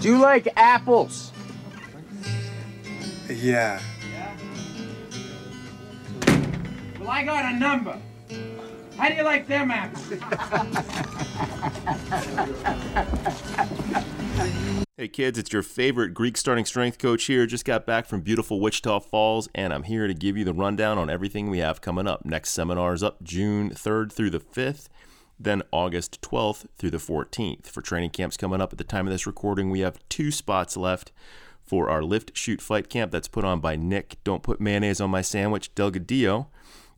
Do you like apples? Yeah. Well, I got a number. How do you like them apples? Hey kids, it's your favorite Greek starting strength coach here. Just got back from beautiful Wichita Falls, and I'm here to give you the rundown on everything we have coming up. Next seminar is up June 3rd through the 5th, then August 12th through the 14th. For training camps coming up at the time of this recording, we have two spots left for our lift shoot fight camp that's put on by Nick. Don't put mayonnaise on my sandwich, Delgadillo.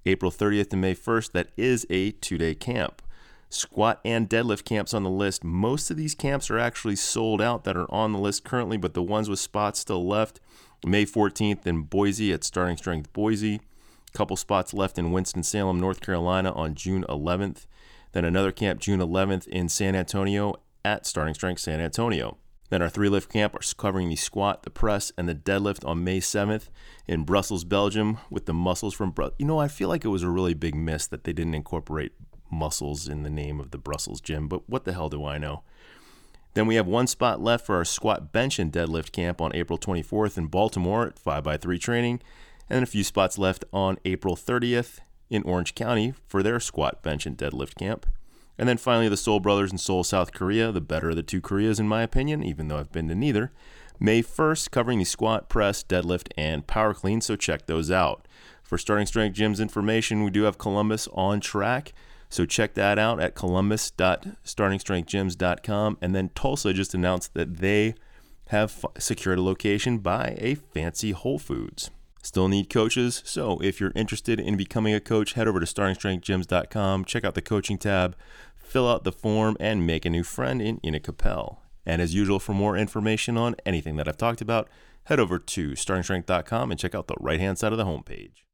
April 30th and May 1st, that is a two day camp. Squat and deadlift camps on the list. Most of these camps are actually sold out that are on the list currently, but the ones with spots still left. May 14th in Boise at Starting Strength Boise. Couple spots left in Winston-Salem, North Carolina on June 11th. Then another camp June 11th in San Antonio at Starting Strength San Antonio. Then our three lift camp are covering the squat, the press, and the deadlift on May 7th in Brussels, Belgium, with the muscles from Brussels. You know, I feel like it was a really big miss that they didn't incorporate muscles in the name of the Brussels gym, but what the hell do I know? Then we have one spot left for our squat, bench, and deadlift camp on April 24th in Baltimore at 5x3 training, and a few spots left on April 30th in Orange County for their squat, bench, and deadlift camp. And then finally, the Soul Brothers in Seoul, South Korea, the better of the two Koreas, in my opinion, even though I've been to neither. May 1st, covering the squat, press, deadlift, and power clean, so check those out. For Starting Strength Gyms information, we do have Columbus on track, so check that out at columbus.startingstrengthgyms.com. And then Tulsa just announced that they have secured a location by a fancy Whole Foods. Still need coaches, so if you're interested in becoming a coach, head over to startingstrengthgyms.com, check out the coaching tab, fill out the form, and make a new friend in Ina Capel. And as usual, for more information on anything that I've talked about, head over to startingstrength.com and check out the right hand side of the homepage.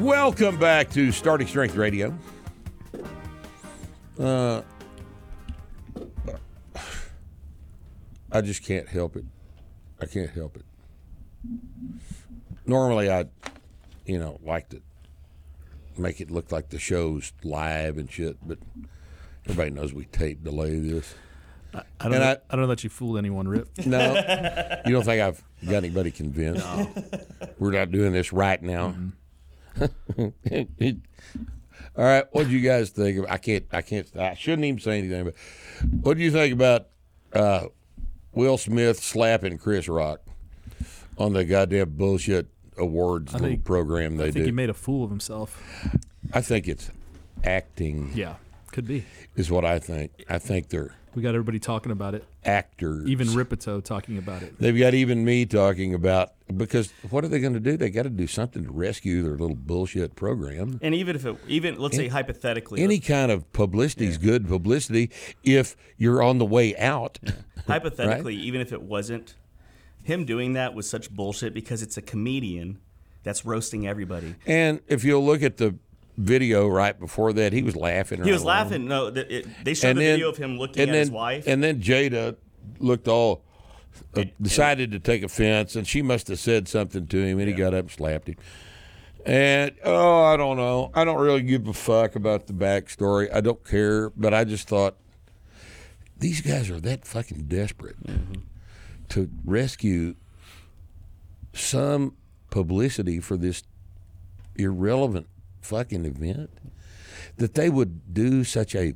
Welcome back to Starting Strength Radio. Uh, I just can't help it. I can't help it. Normally, I, you know, like to make it look like the show's live and shit, but everybody knows we tape delay this. I don't, And know, I- I, don't let you fool anyone, Rip. No, you don't think I've got anybody convinced? No. We're not doing this right now. All right, what do you guys think? Of, I can't. I can't. I shouldn't even say anything. But what do you think about uh, Will Smith slapping Chris Rock on the goddamn bullshit awards think- program they do? I think do? he made a fool of himself. I think it's acting. Yeah, could be. Is what I think. I think they're We got everybody talking about it. actors. Even Rippetoe talking about it. They've got even me talking about because what are they going to do? They got to do something to rescue their little bullshit program. And even if it, even let's say hypothetically, Any kind of publicity is good publicity if you're on the way out. hypothetically, even if it wasn't, him doing that was such bullshit because it's a comedian that's roasting everybody. And if you'll look at the video right before that, he was laughing. He was laughing. No, it, they showed And the then- video of him looking at then, his wife. And then Jada looked all uh, decided to take offense, and she must have said something to him, and he got up and slapped him. And oh, I don't know. I don't really give a fuck about the backstory. I don't care, but I just thought these guys are that fucking desperate to rescue some publicity for this irrelevant fucking event that they would do such a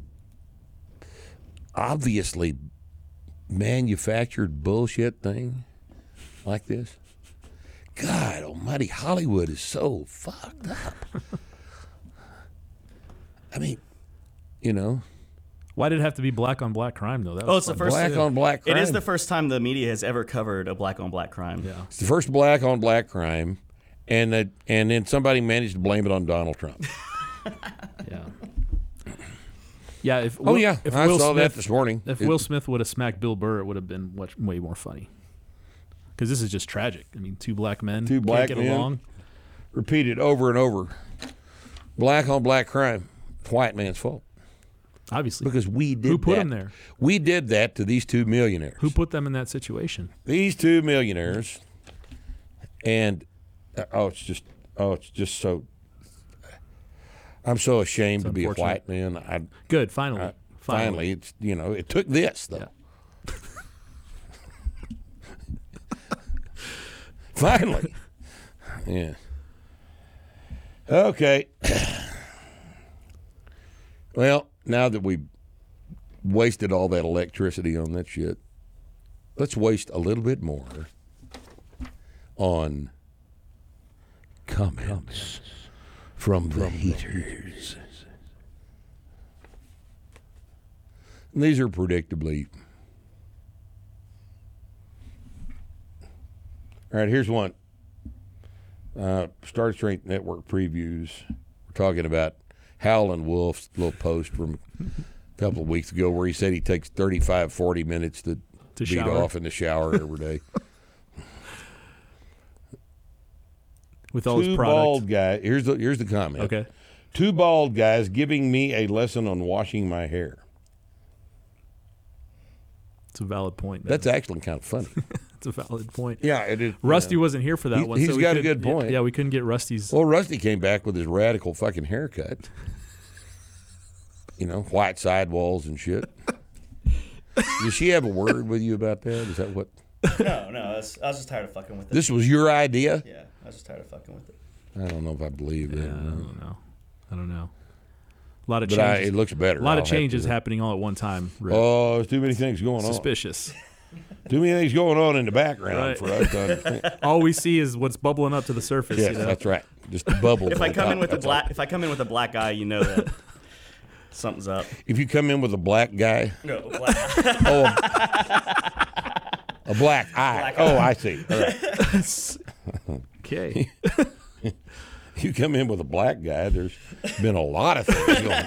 obviously manufactured bullshit thing like this. God almighty, Hollywood is so fucked up. I mean, you know, Why did it have to be black on black crime though? That oh, was it's the first black on black crime. It is the first time the media has ever covered a black on black crime. Yeah. It's the first black on black crime, and that, and then somebody managed to blame it on Donald Trump. Yeah. Yeah. If Oh yeah, if I Will saw that this morning. If It- Will Smith would have smacked Bill Burr, it would have been much way more funny. Because this is just tragic. I mean, two black men Two black can't get men. along. Repeated over and over. Black on black crime. White man's fault. Obviously, Because we did Who put that. them there? We did that to these two millionaires. who put them in that situation? these two millionaires and oh it's just oh it's just so i'm so ashamed to be a white man. I Good. Finally, Uh, finally. it's you know it took this though. Finally. Yeah. Okay. Well now that we wasted all that electricity on that shit let's waste a little bit more on comments from the haters. And these are predictably. All right, here's one. Uh, Star Strength Network previews. We're talking about Howlin' Wolf's little post from a couple of weeks ago where he said he takes 35, 40 minutes to, To beat shower. off in the shower every day. with all Two his bald guys. Here's the here's the comment. Okay. Two bald guys giving me a lesson on washing my hair. It's a valid point. That's actually kind of funny. It's a valid point. yeah, it is. Rusty wasn't here for that He- one. he's so we got a good yeah, point. Yeah, we couldn't get Rusty's. Well, Rusty came back with his radical fucking haircut. You know, white sidewalls and shit. Did she have a word with you about that? Is that what? No, no, I was, I was just tired of fucking with it. This was your idea? yeah, I was just tired of fucking with it. I don't know if I believe that. Yeah, I don't know. I don't know. A lot of But I, changes. it looks better. a lot I'll of changes happening all at one time. Rick. Oh, there's too many things going on. Suspicious. Too many things going on in the background Right. for us to understand. all we see is what's bubbling up to the surface. yes, you know? that's right. Just the bubbles. If I on come in with a that's all. black, if I come in with a black eye, you know that something's up. If you come in with a black guy, No, black. oh, a black eye. oh, I see. All right. Okay. You come in with a black guy. There's been a lot of things going.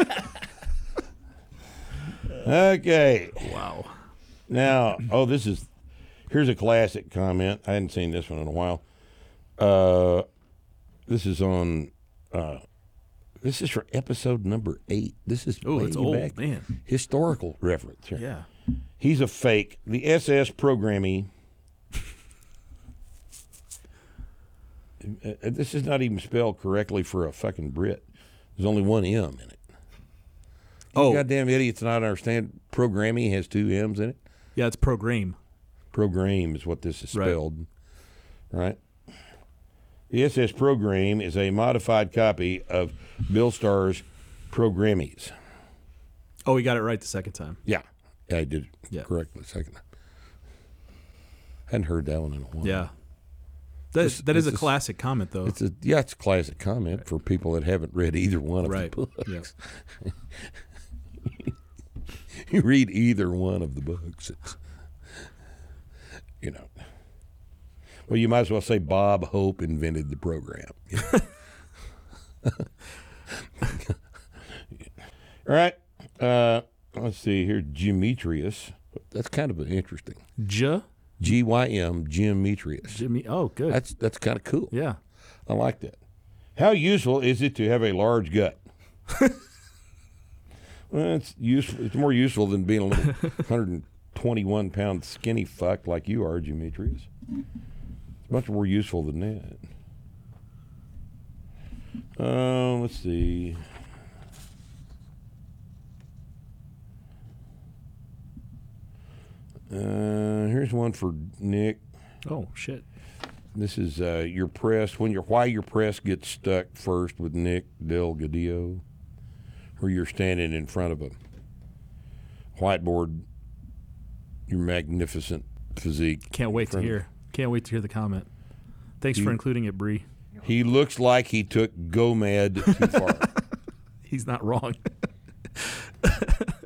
on. Okay. wow. Now, oh, this is here's a classic comment. I hadn't seen this one in a while. Uh, this is on. Uh, this is for episode number eight. This is Oh, it's old, back. man. Historical reference. Here. Yeah. He's a fake. The SS programming. Uh, uh, Uh, this is not even spelled correctly for a fucking Brit. There's only one M in it. Oh, Goddamn idiots not understand programming has two M's in it. yeah. It's program. Program is what this is spelled. Right. The SS program is a modified copy of Bill Starr's Programmies. Oh, we got it right the second time. Yeah. Yeah, I did it Yeah. correctly second time. Hadn't heard that one in a while. Yeah. That, that is a classic comment, though. It's a yeah, it's a classic comment for people that haven't read either one of right. the books. Yeah. You read either one of the books, you know. Well, you might as well say Bob Hope invented the program. All right. Uh, let's see here. Demetrius. That's kind of interesting. J. G Y M Demetrius. Jimmy. Oh, good. That's that's kind of cool. yeah. I like that. How useful is it to have a large gut? well, it's useful. It's more useful than being a little 121 pound skinny fuck like you are, Demetrius. It's much more useful than that. Uh, let's see. Uh, here's one for Nick. Oh, shit. This is uh, your press when your why your press gets stuck first with Nick Delgadillo, where you're standing in front of a whiteboard, your magnificent physique. Can't wait to hear. Can't wait to hear the comment. Thanks for including it, Bree. He looks like he took GoMad too far. He's not wrong.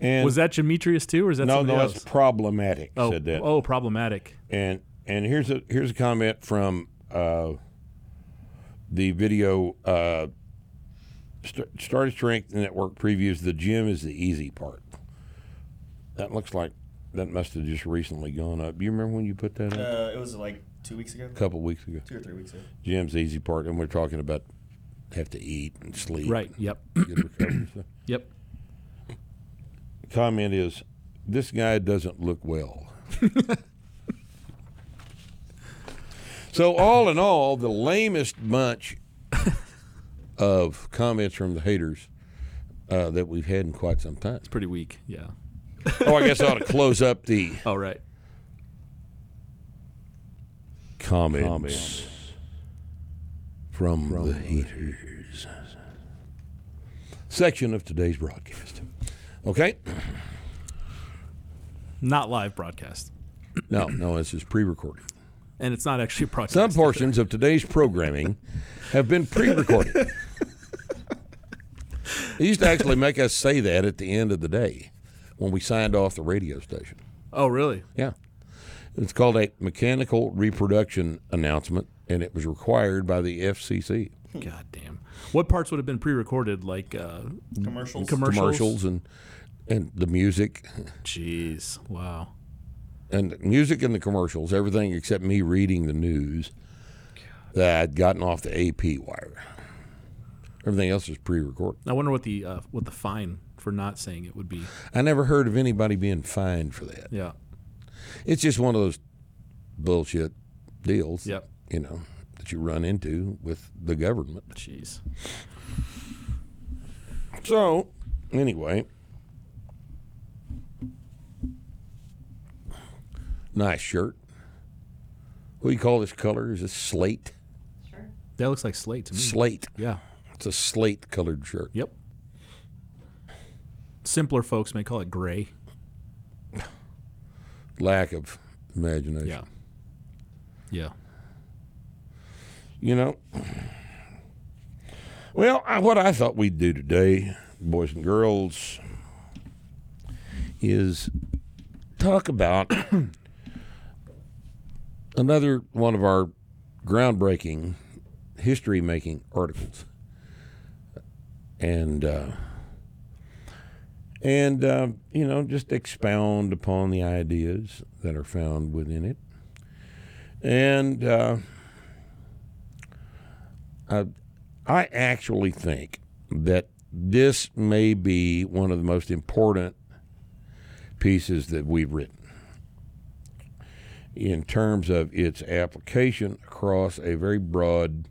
And was that Demetrius too, or is that no, somebody no, else? it's problematic. oh, Said that. oh, problematic. And and here's a here's a comment from uh, the video. Uh, St- Started Strength Network previews the gym is the easy part. That looks like that must have just recently gone up. Do you remember when you put that up? Uh, it was like two weeks ago, a couple weeks ago. two or three weeks ago. Jim's easy part, and we're talking about have to eat and sleep. Right. Yep. Get recovery stuff. Yep. Comment is, this guy doesn't look well. so all in all, the lamest bunch of comments from the haters uh, that we've had in quite some time. It's pretty weak. Yeah. Oh, I guess I ought to close up the All right. comments, from, the haters section of today's broadcast. Okay? Not live broadcast, No, no, this is pre-recorded. and it's not actually broadcast. Some portions of today's programming have been pre-recorded. They used to actually make us say that at the end of the day when we signed off the radio station. Oh, really? Yeah. It's called a mechanical reproduction announcement, and it was required by the FCC. God damn. What parts would have been pre-recorded? Like uh, Commercials. commercials. Commercials and and the music Jeez. Wow. and music and the commercials, everything except me reading the news that I'd gotten off the AP wire. Everything else is pre-recorded. I wonder what the uh, what the fine for not saying it would be. I never heard of anybody being fined for that. Yeah. It's just one of those bullshit deals, Yep. you know, that you run into with the government. Jeez. So, anyway, nice shirt. What do you call this color? Is it slate? Sure. That looks like slate to me. Slate. Yeah. It's a slate colored shirt. Yep. Simpler folks may call it gray. Lack of imagination. Yeah. Yeah. You know, well, I, what I thought we'd do today, boys and girls, is talk about another one of our groundbreaking history making articles. And, uh, and uh, you know, just expound upon the ideas that are found within it. And, uh, I, I actually think that this may be one of the most important pieces that we've written in terms of its application across a very broad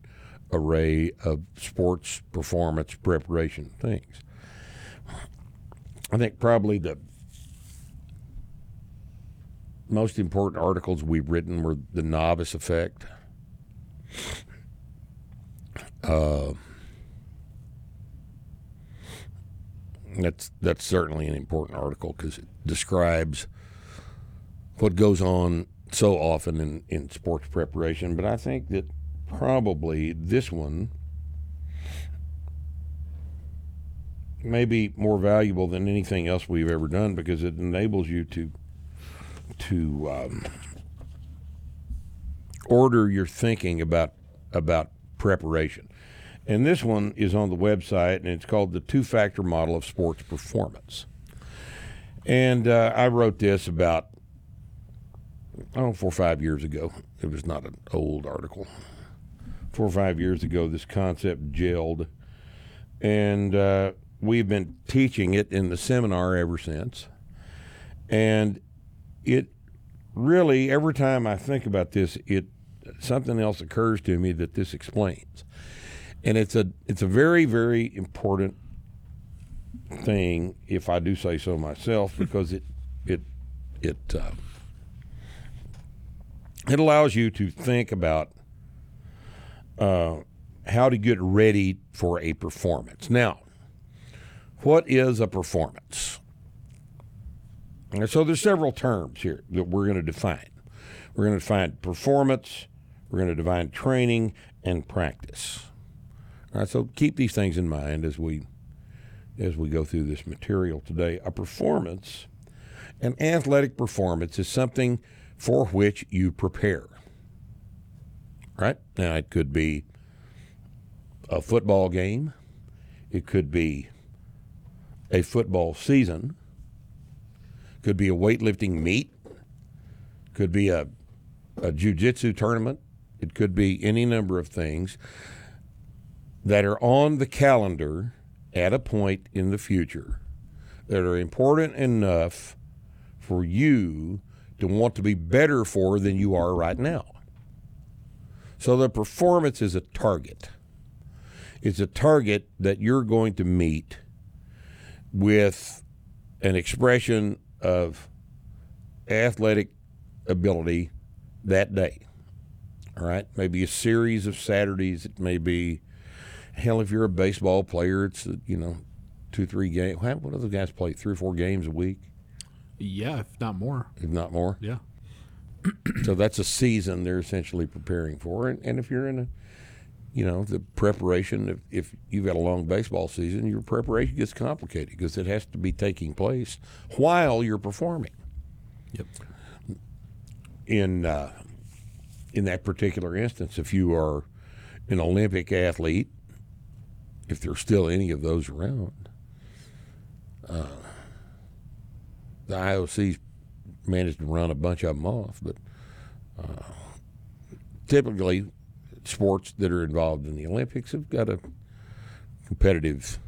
array of sports performance preparation things. I think probably the most important articles we've written were the novice effect. Uh, that's that's certainly an important article because it describes what goes on so often in, in sports preparation. But I think that probably this one may be more valuable than anything else we've ever done because it enables you to to um, order your thinking about about preparation. And this one is on the website, and it's called the two factor model of sports performance. And uh, I wrote this about, oh, four or five years ago. It was not an old article. Four or five years ago, this concept gelled. And uh, we've been teaching it in the seminar ever since. And it really, every time I think about this, it something else occurs to me that this explains and it's a it's a very very important thing if I do say so myself because it it it uh, it allows you to think about uh, how to get ready for a performance. Now, what is a performance? And so there's several terms here that we're going to define. We're going to define performance, we're going to define training and practice. All right, so keep these things in mind as we as we go through this material today. A performance, an athletic performance, is something for which you prepare. Right? Now, it could be a football game, it could be a football season, could be a weightlifting meet, could be a a jujitsu tournament, it could be any number of things that are on the calendar at a point in the future that are important enough for you to want to be better for than you are right now. So the performance is a target. It's a target that you're going to meet with an expression of athletic ability that day. All right, maybe a series of Saturdays. It may be, hell, if you're a baseball player, it's you know, two, three games. What do those guys play? Three or four games a week, Yeah, if not more. if not more. Yeah. So that's a season they're essentially preparing for. And, and if you're in a, you know, the preparation, if, if you've got a long baseball season, your preparation gets complicated because it has to be taking place while you're performing. Yep. In uh, in that particular instance, if you are an Olympic athlete, if there's still any of those around, uh, the IOC's managed to run a bunch of them off, but uh, typically sports that are involved in the Olympics have got a competitive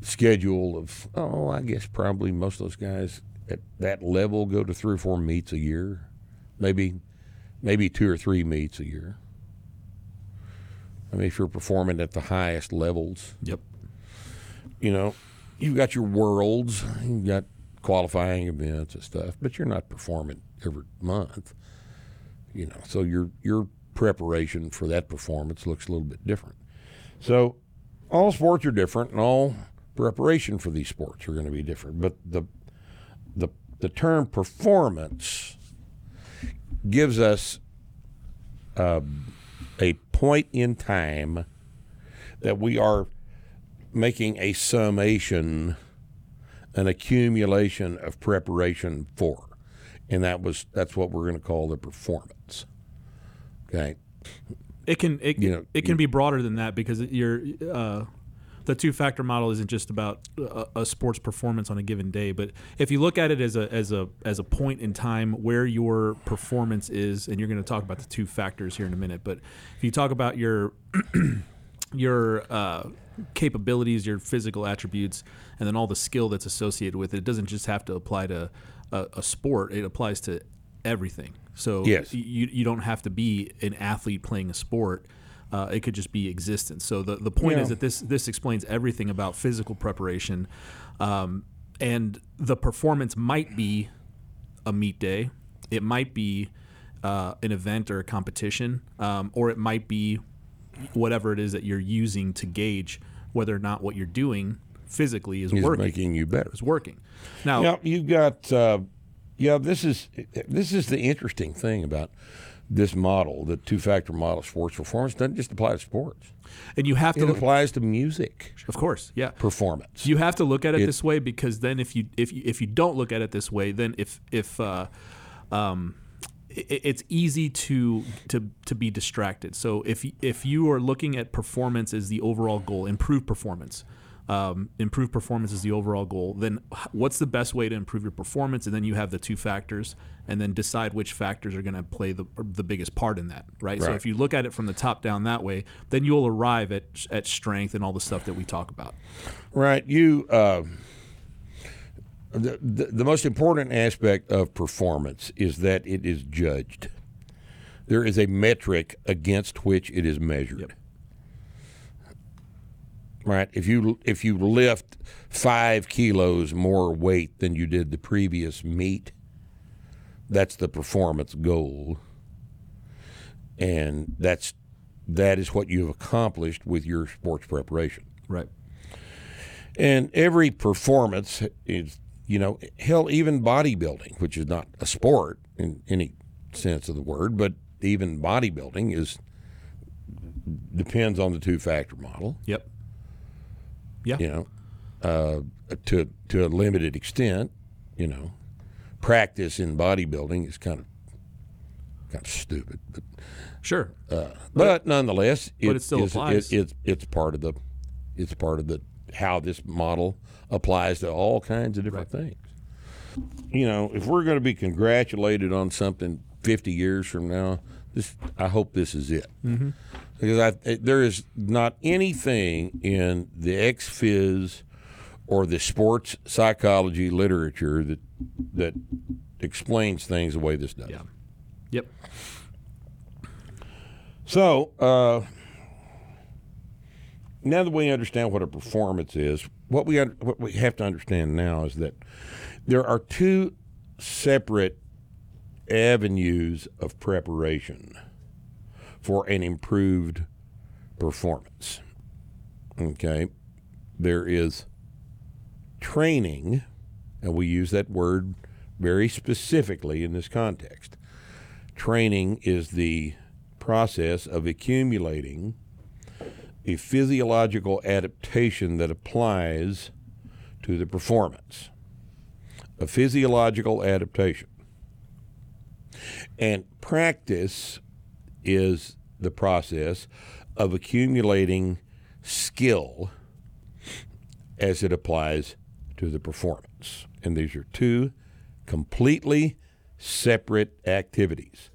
schedule of oh, I guess probably most of those guys at that level go to three or four meets a year, maybe maybe two or three meets a year. I mean, if you're performing at the highest levels, Yep. you know, you've got your worlds, you've got qualifying events and stuff, but you're not performing every month. You know, so your your preparation for that performance looks a little bit different. So all sports are different and all preparation for these sports are going to be different. But the the the term performance gives us um, a point in time that we are making a summation, an accumulation of preparation for, and that was that's what we're going to call the performance. Okay, It can it, You know, it can you- be broader than that because you're uh, the two factor model isn't just about a, a sports performance on a given day, but if you look at it as a as a as a point in time where your performance is, and you're going to talk about the two factors here in a minute, but if you talk about your your uh, capabilities, your physical attributes, and then all the skill that's associated with it. It doesn't just have to apply to a, a sport; it applies to everything. So Yes. you you don't have to be an athlete playing a sport. Uh, it could just be existence. So the, the point is that this this explains everything about physical preparation, um, and the performance might be a meet day. It might be uh, an event or a competition, um, or it might be whatever it is that you're using to gauge whether or not what you're doing physically is is working. making you better. Is working. Now, Yeah, you've got. Uh, yeah, this is this is the interesting thing about this model, the two-factor model of sports performance. Doesn't just apply to sports; and you have to it look, applies to music of course, yeah. performance. You have to look at it, It- this way because then if you if you, if you don't look at it this way, then if if uh, um, it's easy to to to be distracted. So if if you are looking at performance as the overall goal, improve performance. Um, improve performance is the overall goal. Then, what's the best way to improve your performance? And then you have the two factors, and then decide which factors are going to play the the biggest part in that, right? So if you look at it from the top down that way, then you'll arrive at at strength and all the stuff that we talk about. Right. You. Uh, the, the the most important aspect of performance is that it is judged. There is a metric against which it is measured. Yep. Right. If you if you lift five kilos more weight than you did the previous meet, that's the performance goal, and that's that is what you've accomplished with your sports preparation. Right. And every performance is, you know, hell, even bodybuilding, which is not a sport in any sense of the word, but even bodybuilding is depends on the two factor model. Yep. Yeah. You know, uh, to to a limited extent, you know, practice in bodybuilding is kind of kind of stupid, but Sure. but nonetheless, but it still is- applies. It, it's it's part of the it's part of the how this model applies to all kinds of different things. you know, if we're going to be congratulated on something 50 years from now, this I hope this is it. Mm-hmm. Because I, there is not anything in the ex phys or the sports psychology literature that that explains things the way this does. Yeah. Yep. So uh, now that we understand what a performance is, what we what we have to understand now is that there are two separate avenues of preparation for an improved performance. Okay, there is training, and we use that word very specifically in this context. Training is the process of accumulating a physiological adaptation that applies to the performance. A physiological adaptation. And practice is the process of accumulating skill as it applies to the performance. And these are two completely separate activities.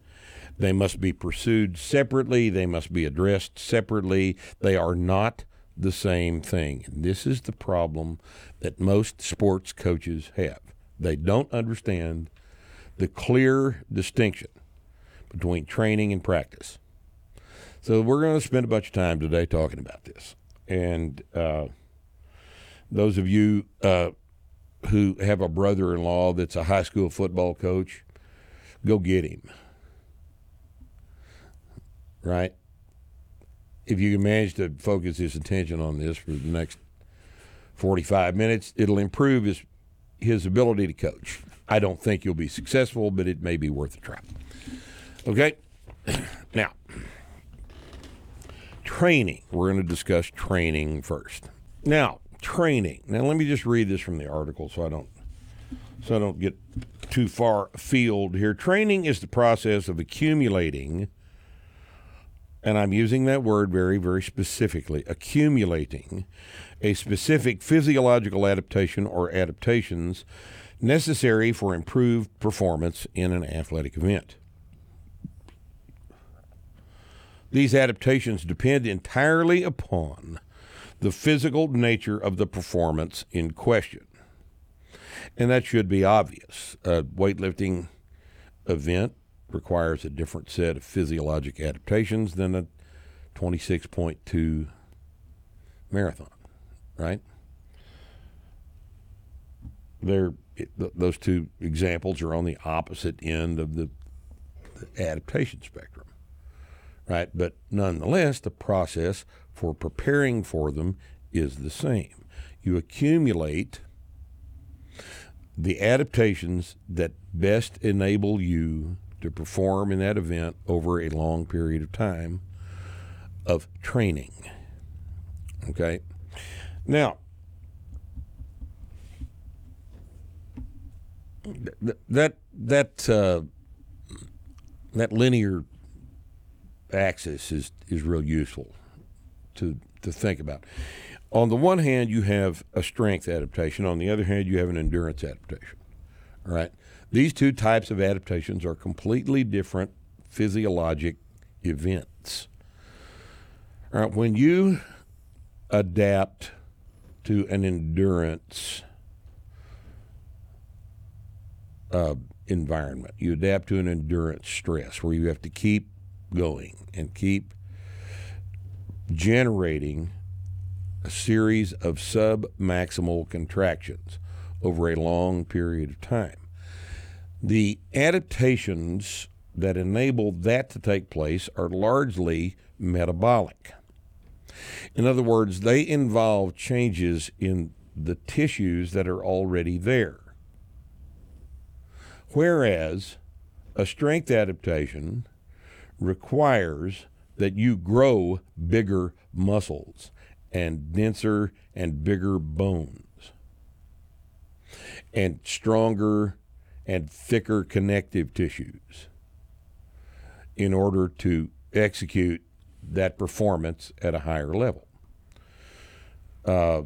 They must be pursued separately, they must be addressed separately. They are not the same thing. This is the problem that most sports coaches have. They don't understand the clear distinction between training and practice. So we're going to spend a bunch of time today talking about this. And uh, those of you uh, who have a brother-in-law that's a high school football coach, go get him. Right? If you can manage to focus his attention on this for the next 45 minutes, it'll improve his his ability to coach. I don't think you'll be successful, but it may be worth a try. Okay? Now, training. We're going to discuss training first. Now, training. Now, let me just read this from the article so I don't so I don't get too far afield here. Training is the process of accumulating and I'm using that word very, very specifically, accumulating a specific physiological adaptation or adaptations necessary for improved performance in an athletic event. These adaptations depend entirely upon the physical nature of the performance in question. And that should be obvious. A weightlifting event requires a different set of physiologic adaptations than a 26.2 marathon, right? They're, those two examples are on the opposite end of the, the adaptation spectrum, right? But nonetheless, the process for preparing for them is the same. You accumulate the adaptations that best enable you to perform in that event over a long period of time of training. Okay? Now, that that uh, that linear axis is is real useful to to think about. On the one hand, you have a strength adaptation. On the other hand, you have an endurance adaptation. All right. These two types of adaptations are completely different physiologic events. All right, when you adapt to an endurance uh, environment, you adapt to an endurance stress where you have to keep going and keep generating a series of sub maximal contractions over a long period of time. The adaptations that enable that to take place are largely metabolic. In other words, they involve changes in the tissues that are already there. Whereas a strength adaptation requires that you grow bigger muscles and denser and bigger bones and stronger and thicker connective tissues in order to execute that performance at a higher level. Uh,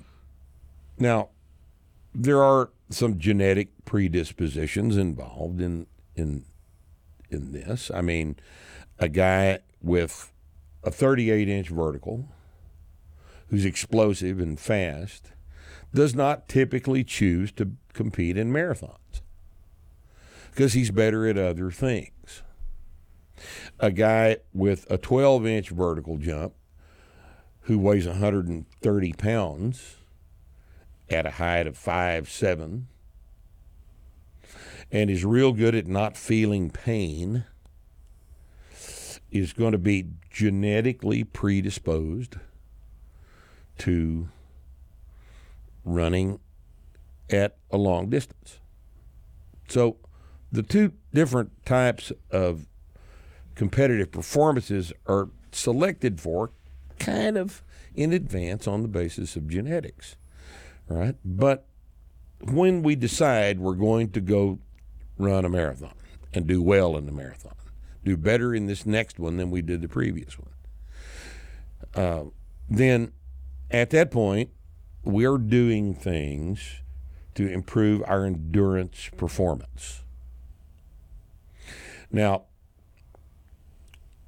now, there are some genetic predispositions involved in in in this. I mean, a guy with a 38 inch vertical who's explosive and fast does not typically choose to compete in marathons because he's better at other things. A guy with a 12 inch vertical jump who weighs 130 pounds at a height of five seven and is real good at not feeling pain is going to be genetically predisposed to running at a long distance. So the two different types of competitive performances are selected for kind of in advance on the basis of genetics, right? But when we decide we're going to go run a marathon and do well in the marathon, do better in this next one than we did the previous one, uh, then at that point, we're doing things to improve our endurance performance. Now,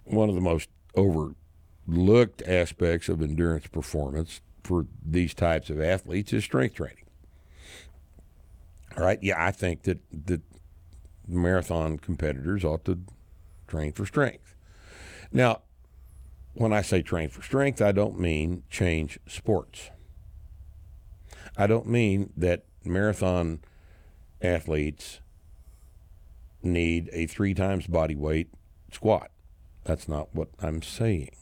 one of the most overlooked aspects of endurance performance for these types of athletes is strength training. All right, yeah, I think that that marathon competitors ought to train for strength. Now, when I say train for strength, I don't mean change sports. I don't mean that marathon athletes need a three times body weight squat. That's not what I'm saying.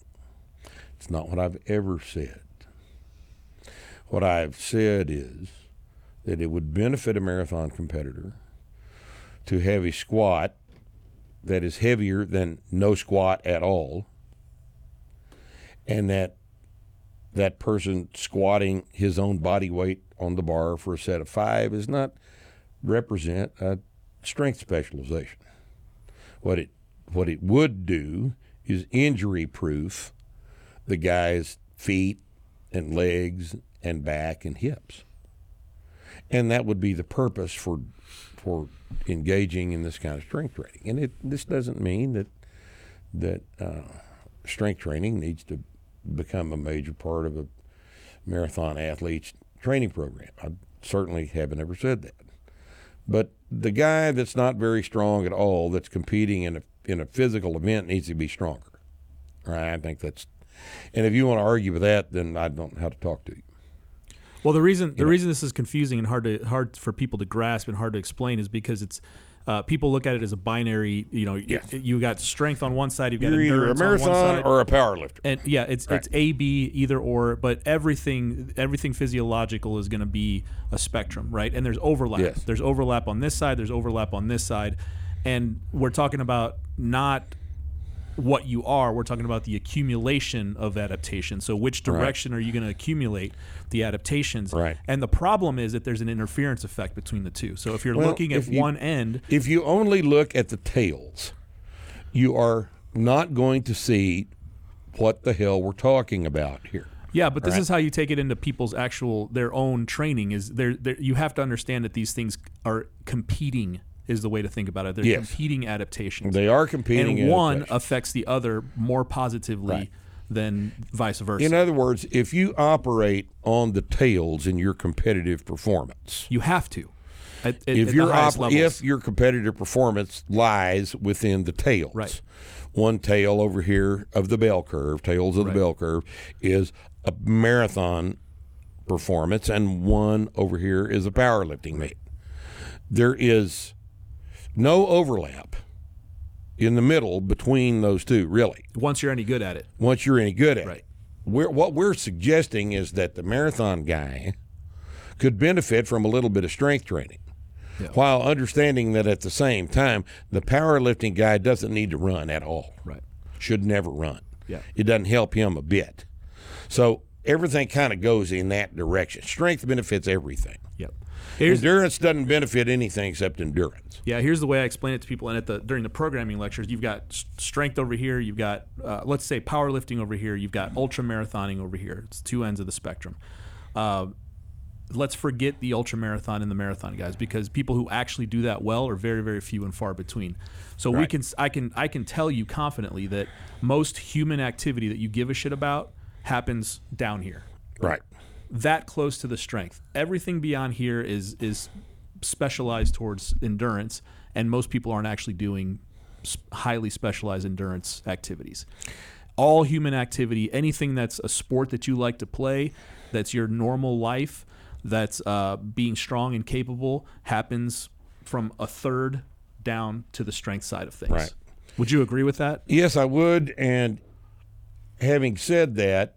It's not what I've ever said. What I've said is that it would benefit a marathon competitor to have a squat that is heavier than no squat at all, and that that person squatting his own body weight on the bar for a set of five is not represent a strength specialization. What it what it would do is injury proof the guy's feet and legs and back and hips. And that would be the purpose for for engaging in this kind of strength training. And it this doesn't mean that that uh, strength training needs to become a major part of a marathon athlete's training program. I certainly haven't ever said that. But the guy that's not very strong at all, that's competing in a in a physical event, needs to be stronger. Right? I think that's. And if you want to argue with that, then I don't know how to talk to you. Well, the reason the reason this is confusing and hard to hard for people to grasp and hard to explain is because it's uh, people look at it as a binary. You know, Yes. you, you got strength on one side, you've got You're either a on marathon side. or a power lifter. and yeah, it's it's A B either or, but everything everything physiological is going to be a spectrum, right? And there's overlap. Yes. There's overlap on this side. There's overlap on this side, and we're talking about not what you are. We're talking about the accumulation of adaptation. So which direction are you going to accumulate the adaptations? Right. And the problem is that there's an interference effect between the two. So if you're Well, looking at you- one end, If you only look at the tails, you are not going to see what the hell we're talking about here. Yeah, but this Right. is how you take it into people's actual their own training. Is there? You have to understand that these things are competing. Is the way to think about it. They're Yes. competing adaptations. They are competing. and one affects the other more positively Right. than vice versa. In other words, if you operate on the tails in your competitive performance, you have to. At, at- if at your op- if your competitive performance lies within the tails, Right. one tail over here of the bell curve, tails of Right. the bell curve, is a marathon performance, and one over here is a powerlifting meet. There is no overlap in the middle between those two, really. once you're any good at it, Once you're any good at Right. it, we're, what we're suggesting is that the marathon guy could benefit from a little bit of strength training. Yeah. While understanding that at the same time, the powerlifting guy doesn't need to run at all. Right. Should never run. Yeah. It doesn't help him a bit. So everything kind of goes in that direction. Strength benefits everything. yep. Here's endurance doesn't benefit anything except endurance. Yeah, here's the way I explain it to people. And at the during the programming lectures, you've got strength over here, you've got uh, let's say powerlifting over here, you've got ultra marathoning over here. It's two ends of the spectrum. Uh, let's forget the ultra marathon and the marathon guys because people who actually do that well are very very few and far between. So we can I can I can tell you confidently that most human activity that you give a shit about happens down here. Right. That close to the strength. Everything beyond here is is specialized towards endurance and most people aren't actually doing highly specialized endurance activities. All human activity, anything that's a sport that you like to play, that's your normal life, that's uh, being strong and capable, happens from a third down to the strength side of things. Right. Would you agree with that? Yes, I would. And having said that,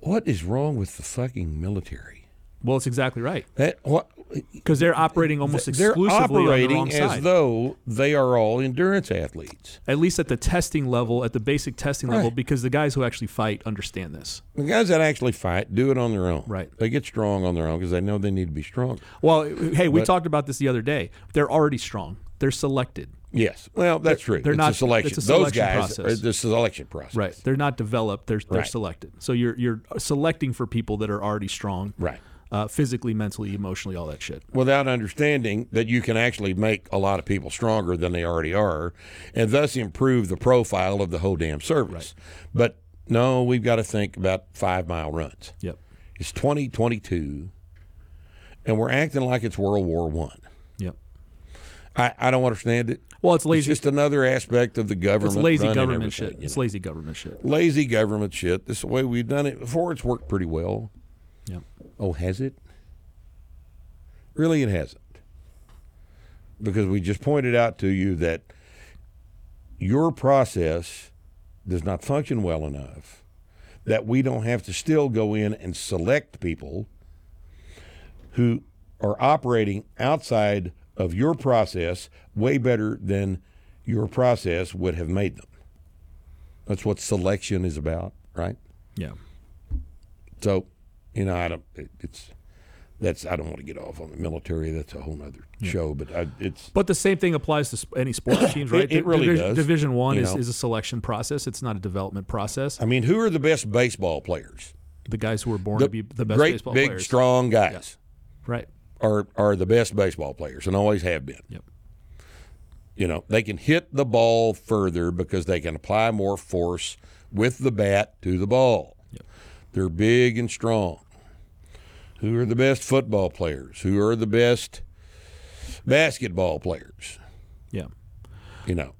what is wrong with the fucking military? Well, it's exactly right That what because they're operating almost they're exclusively operating on the wrong as side. though they are all endurance athletes. at least at the testing level, at the basic testing level, because the guys who actually fight understand this. The guys that actually fight do it on their own. Right. They get strong on their own because they know they need to be strong. Well, hey, we But- talked about this the other day. They're already strong. They're selected. Yes. Well, that's true. they're it's not- a selection. it's a Those selection guys process. are the selection process. Right. They're not developed. They're they're Right. selected. So you're you're selecting for people that are already strong. Right. Uh, physically, mentally, emotionally, all that shit. Without understanding that you can actually make a lot of people stronger than they already are, and thus improve the profile of the whole damn service. Right. But no, we've got to think about five mile runs. Yep. It's 2022, and we're acting like it's World War One. I, I don't understand it. Well, it's lazy. It's just another aspect of the government. It's lazy government shit. It's know. lazy government shit. lazy government shit. This is the way we've done it before. It's worked pretty well. Yep. Oh, has it? Really, it hasn't. Because we just pointed out to you that your process does not function well enough that we don't have to still go in and select people who are operating outside of your process way better than your process would have made them. That's what selection is about, right? Yeah. So, you know, I don't. It, it's that's I don't want to get off on the military. That's a whole other show. But I, it's But the same thing applies to any sports teams, right? It- it really Division, does, Division one you is, know. is a selection process. It's not a development process. I mean, who are the best baseball players? The guys who are born to be the best great, baseball big, players, strong guys right? Are are the best baseball players and always have been. Yep. You know, they can hit the ball further because they can apply more force with the bat to the ball. Yep. They're big and strong. Who are the best football players? Who are the best basketball players? Yeah. You know,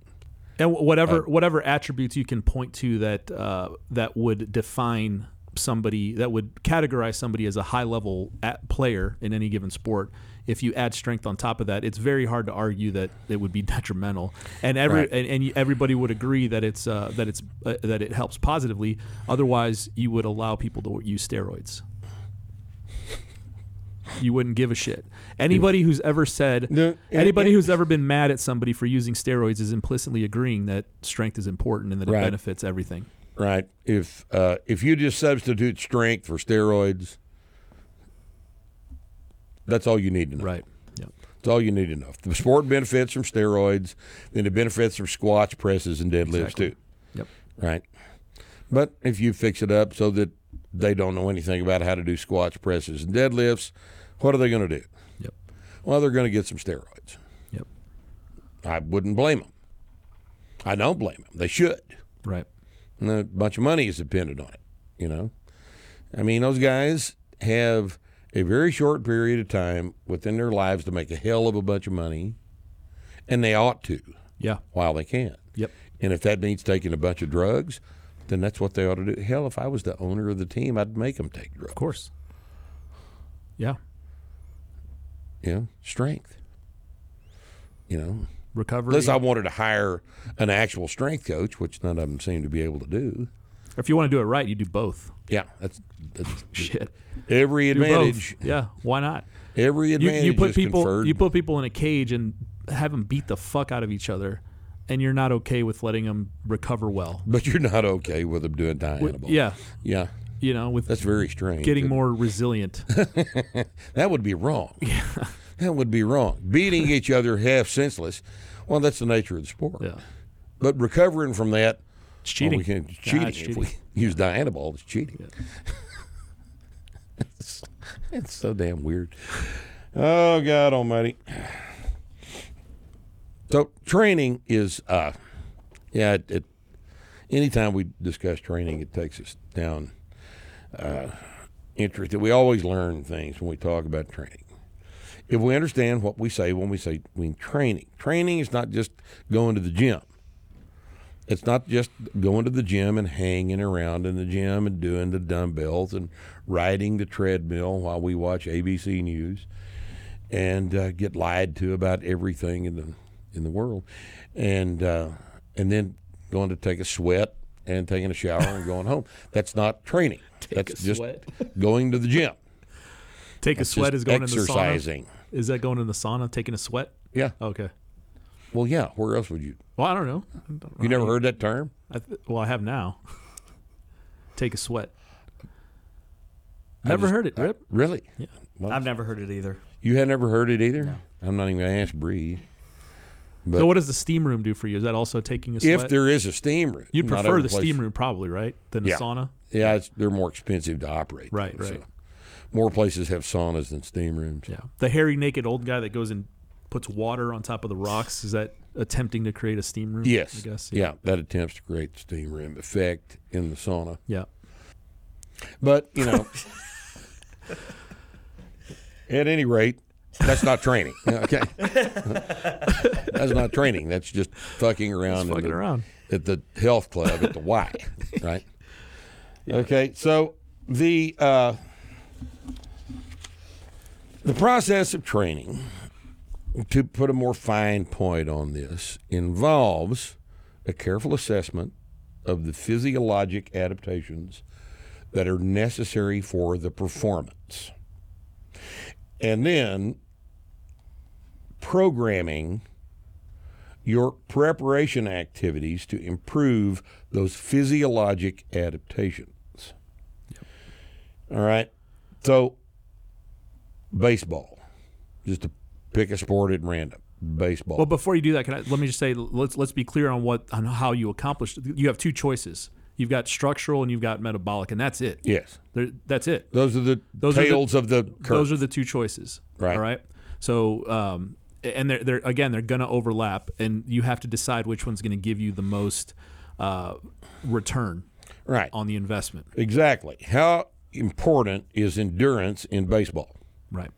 And whatever Uh, whatever attributes you can point to that uh, that would define somebody that would categorize somebody as a high level at player in any given sport. If you add strength on top of that, it's very hard to argue that it would be detrimental. And every Right. and, and everybody would agree that it's uh, that it's uh, that it helps positively. Otherwise, you would allow people to use steroids. You wouldn't give a shit. Anybody who's ever said No, anybody and- who's ever been mad at somebody for using steroids is implicitly agreeing that strength is important and that it benefits everything. Right? If uh, if you just substitute strength for steroids, that's all you need to know. Right. Yeah. That's all you need to know. If the sport benefits from steroids, then it benefits from squats, presses, and deadlifts Exactly. too. Yep. Right. But if you fix it up so that they don't know anything about how to do squats, presses, and deadlifts, what are they going to do? Yep. Well, they're going to get some steroids. Yep. I wouldn't blame them. I don't blame them. They should. Right. And a bunch of money is dependent on it. You know, I mean, those guys have a very short period of time within their lives to make a hell of a bunch of money, and they ought to Yeah. while they can. Yep. And if that means taking a bunch of drugs, then that's what they ought to do. Hell, if I was the owner of the team, I'd make them take drugs. Of course. Yeah. You know, strength. You know, Recovery. unless I wanted to hire an actual strength coach, which none of them seem to be able to do. if you want to do it right, you do both. Yeah, that's, that's Shit. every advantage. Yeah. Why not? Every You, advantage you put is people conferred. you put people in a cage and have them beat the fuck out of each other, and you're not okay with letting them recover well. but you're not okay with them doing ball. Yeah. yeah, You know, with that's very strange. getting more resilient. that would be wrong. Yeah, that would be wrong. Beating each other half senseless. Well, that's the nature of the sport. yeah. But recovering from that It's cheating. Well, we can, it's Nah, cheating. If we use Dianabol, it's cheating. it's, it's so damn weird. Oh God Almighty! So training is, uh, yeah. It, it, anytime we discuss training, it takes us down uh, interest. We always learn things when we talk about training. If we understand what we say when we say when training, training is not just going to the gym. It's not just going to the gym and hanging around in the gym and doing the dumbbells and riding the treadmill while we watch ABC News and uh, get lied to about everything in the in the world, and uh, and then going to take a sweat and taking a shower and going home. That's not training. That's a just sweat. going to the gym. Take a sweat is going to exercising. in the sauna. Is that going in the sauna? Taking a sweat? Yeah. Okay. Well, yeah. Where else would you? Well, I don't know. I don't know You never heard that term? I th- well, I have now. Take a sweat. Never just- heard it, Rip. Really? Yeah. Well, I've never heard it either. you had never heard it either. I'm not even going to ask Bree. But so, what does the steam room do for you? Is that also taking a sweat? if there is a steam room, You'd prefer the place- steam room, probably, right? Than the Yeah. sauna? Yeah, it's, they're more expensive to operate. Right, though, right. More places have saunas than steam rooms. Yeah. The hairy, naked old guy that goes and puts water on top of the rocks, is that attempting to create a steam room? Yes. I guess. Yeah. that attempts to create the steam room effect in the sauna. Yeah. But, you know, at any rate, that's not training. Okay. that's not training. That's just fucking around, in fucking the- around. at the health club at the Y, right? Okay, so the uh, the process of training, to put a more fine point on this, involves a careful assessment of the physiologic adaptations that are necessary for the performance. And then programming your preparation activities to improve those physiologic adaptations. All right. So, baseball, just to pick a sport at random. Baseball. Well, before you do that, can I, let me just say let's let's be clear on what on how you accomplish. You have two choices. You've got structural and you've got metabolic, and that's it. yes. There, that's it. Those are the Those are the- of the curve. Those are the two choices. Right. All right. So, um, and they're, they're again they're going to overlap, and you have to decide which one's going to give you the most uh, return right. on the investment. Exactly. How important is endurance in baseball? Right.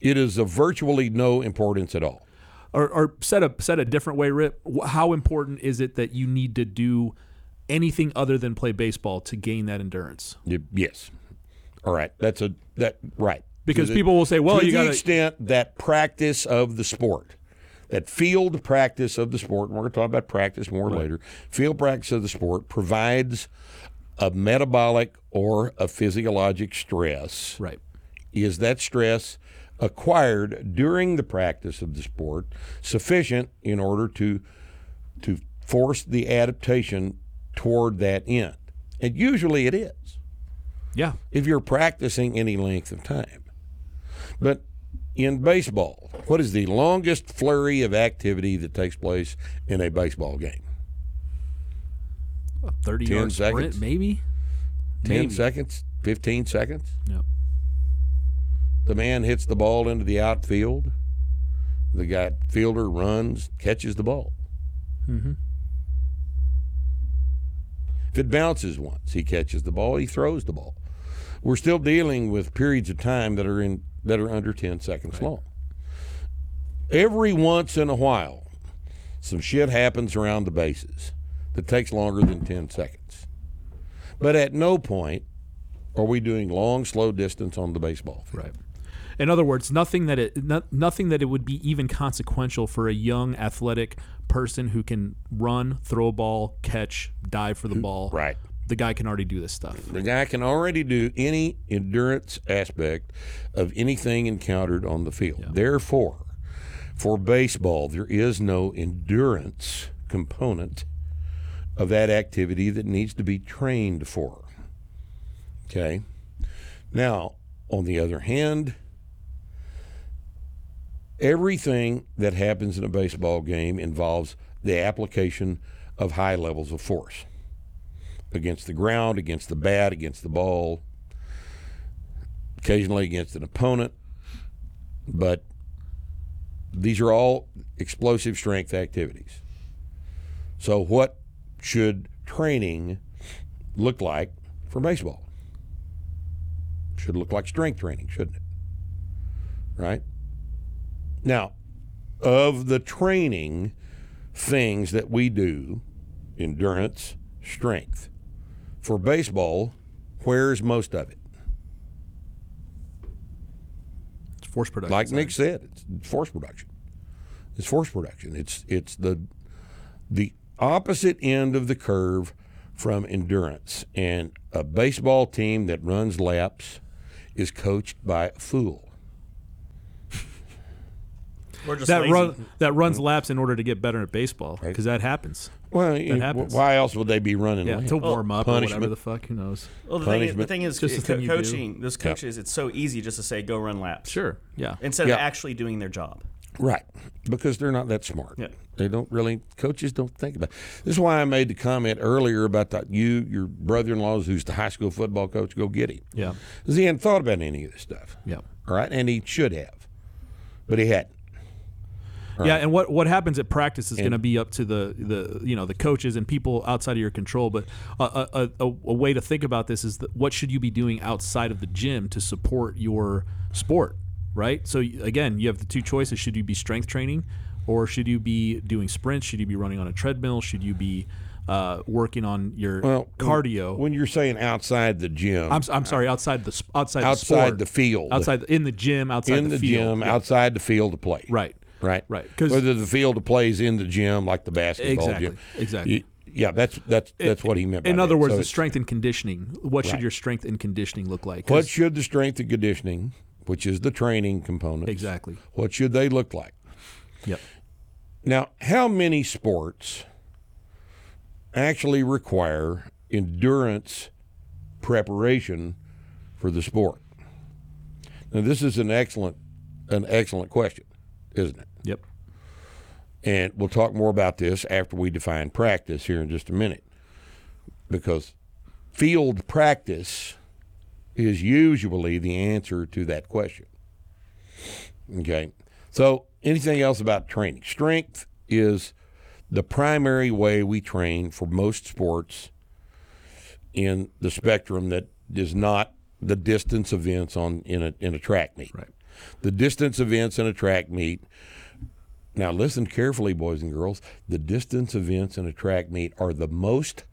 It is of virtually no importance at all. Or, or said a said a different way, Rip. How important is it that you need to do anything other than play baseball to gain that endurance? Yes. All right. That's a that right. Because the- people will say, "Well, to you the got to." extent that practice of the sport, that field practice of the sport, and we're going to talk about practice more later. Field practice of the sport provides a metabolic or a physiologic stress. Right. Is that stress acquired during the practice of the sport sufficient in order to to force the adaptation toward that end? And usually it is Yeah. if you're practicing any length of time. But in baseball, what is the longest flurry of activity that takes place in a baseball game? A thirty 10 yard sprint, seconds? maybe. 10 Maybe. seconds? 15 seconds? Yep. The man hits the ball into the outfield. The guy fielder runs, catches the ball. Mm-hmm. If it bounces once, he catches the ball, he throws the ball. We're still dealing with periods of time that are in that are under 10 seconds long. Every once in a while, some shit happens around the bases that takes longer than 10 seconds. But at no point are we doing long, slow distance on the baseball field. Right. In other words, nothing that it no, nothing that it would be even consequential for a young athletic person who can run, throw a ball, catch, dive for the ball. Right. The guy can already do this stuff. The guy can already do any endurance aspect of anything encountered on the field. Therefore, for baseball, there is no endurance component of that activity that needs to be trained for. Okay? Now, on the other hand, everything that happens in a baseball game involves the application of high levels of force. against the ground, against the bat, against the ball, occasionally against an opponent. But these are all explosive strength activities. So, what should training look like for baseball? Should look like strength training, shouldn't it? Right? Now, of the training things that we do, endurance, strength, for baseball, where's most of it? It's force production. like. Nick said, it's force production. It's force production. It's it's the the opposite end of the curve from endurance. And a baseball team that runs laps is coached by a fool. We're just that lazy. run that runs laps in order to get better at baseball because that happens. Well, you- Mm. happens. why else would they be running? Yeah, laps? to warm up or whatever punishment. the fuck. Who knows? Well, the thing, is, the thing is, Just a co- thing coaching. Those coaches, it's so easy just to say go run laps Sure. Yeah. instead Yeah. of actually doing their job. Right, because they're not that smart. Yeah. They don't really. Coaches don't think about. It. This is why I made the comment earlier about that. You, your brother-in-law, who's the high school football coach, go get him. Yeah. Because he hadn't thought about any of this stuff. Yeah. All right, and he should have, but he hadn't. Yeah, and what what happens at practice is going to be up to the, the you know the coaches and people outside of your control. But a, a, a, a way to think about this is what should you be doing outside of the gym to support your sport, right? So again, you have the two choices: should you be strength training, or should you be doing sprints? Should you be running on a treadmill? Should you be uh, working on your Well, cardio? When you're saying outside the gym, I'm, I'm sorry, outside the sp- outside the sport. the field, outside the- in the gym, outside the field in the, field. gym, Yeah. outside the field to play. Right. right, Right, whether the field of play is in the gym, like the basketball Exactly, gym, exactly. You- yeah, that's that's that's what he meant. By In that. other words, So the strength and conditioning. What should your strength and conditioning look like? What should the strength and conditioning, which is the training component, exactly? What should they look like? Yep. Now, how many sports actually require endurance preparation for the sport? Now, this is an excellent, an excellent question, isn't it? Yep. And we'll talk more about this after we define practice here in just a minute, because field practice is usually the answer to that question. Okay. So, anything else about training? Strength is the primary way we train for most sports in the spectrum that is not the distance events on in a in a track meet. Right. The distance events in a track meet. Now listen carefully, boys and girls. The distance events in a track meet are the most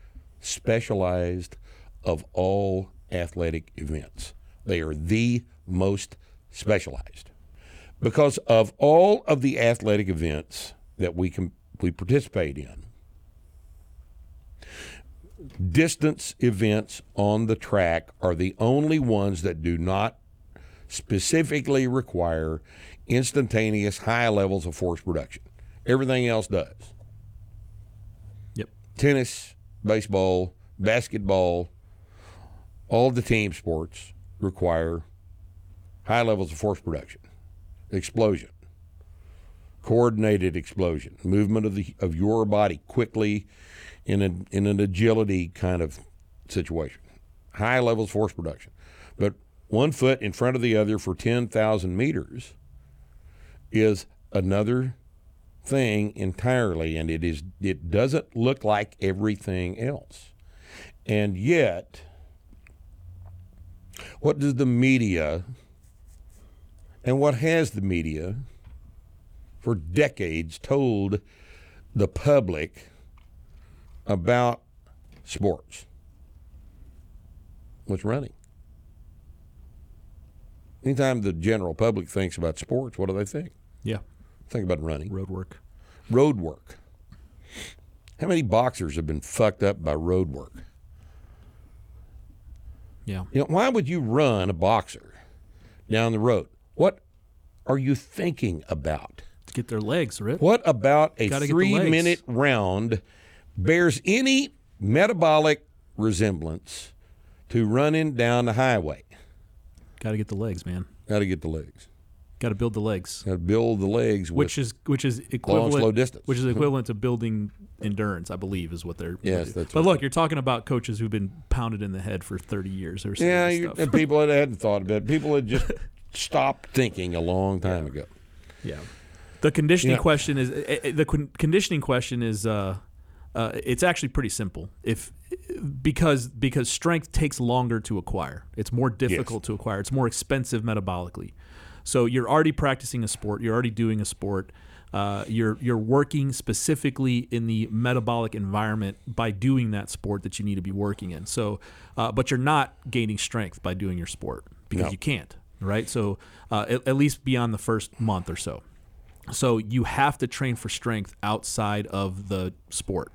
specialized of all athletic events. They are the most specialized because of all of the athletic events that we can we participate in. Distance events on the track are the only ones that do not specifically require instantaneous high levels of force production. Everything else does. Yep. Tennis, baseball, basketball, all the team sports require high levels of force production, explosion, coordinated explosion, movement of the of your body quickly in an in an agility kind of situation. High levels of force production. But one foot in front of the other for 10,000 meters is another thing entirely and it is it doesn't look like everything else. And yet what does the media and what has the media for decades told the public about sports? What's running? Anytime the general public thinks about sports, what do they think? Yeah. Think about running, Road work. road work. How many boxers have been fucked up by road work? Yeah. You know, why would you run a boxer down the road? What are you thinking about? To get their legs, Rip. What about a Gotta three minute round bears any metabolic resemblance to running down the highway? Got to get the legs, man. Got to get the legs. Got to build the legs, Got to build the legs, which is which is equivalent long, slow distance. which is equivalent to building endurance, I believe, is what they're. Yes, that's But what- look, you're talking about coaches who've been pounded in the head for 30 years or something. yeah, and you, stuff. and people that hadn't thought about it, people had just stopped thinking a long time ago. Yeah. The conditioning Yeah. question is eh, eh, the conditioning question is uh, uh, it's actually pretty simple. If because because strength takes longer to acquire. It's more difficult to acquire. It's more expensive metabolically. So you're already practicing a sport. You're already doing a sport. Uh, you're you're working specifically in the metabolic environment by doing that sport that you need to be working in. So, uh, but you're not gaining strength by doing your sport because No. you can't, right? So, uh, at, at least beyond the first month or so. So you have to train for strength outside of the sport,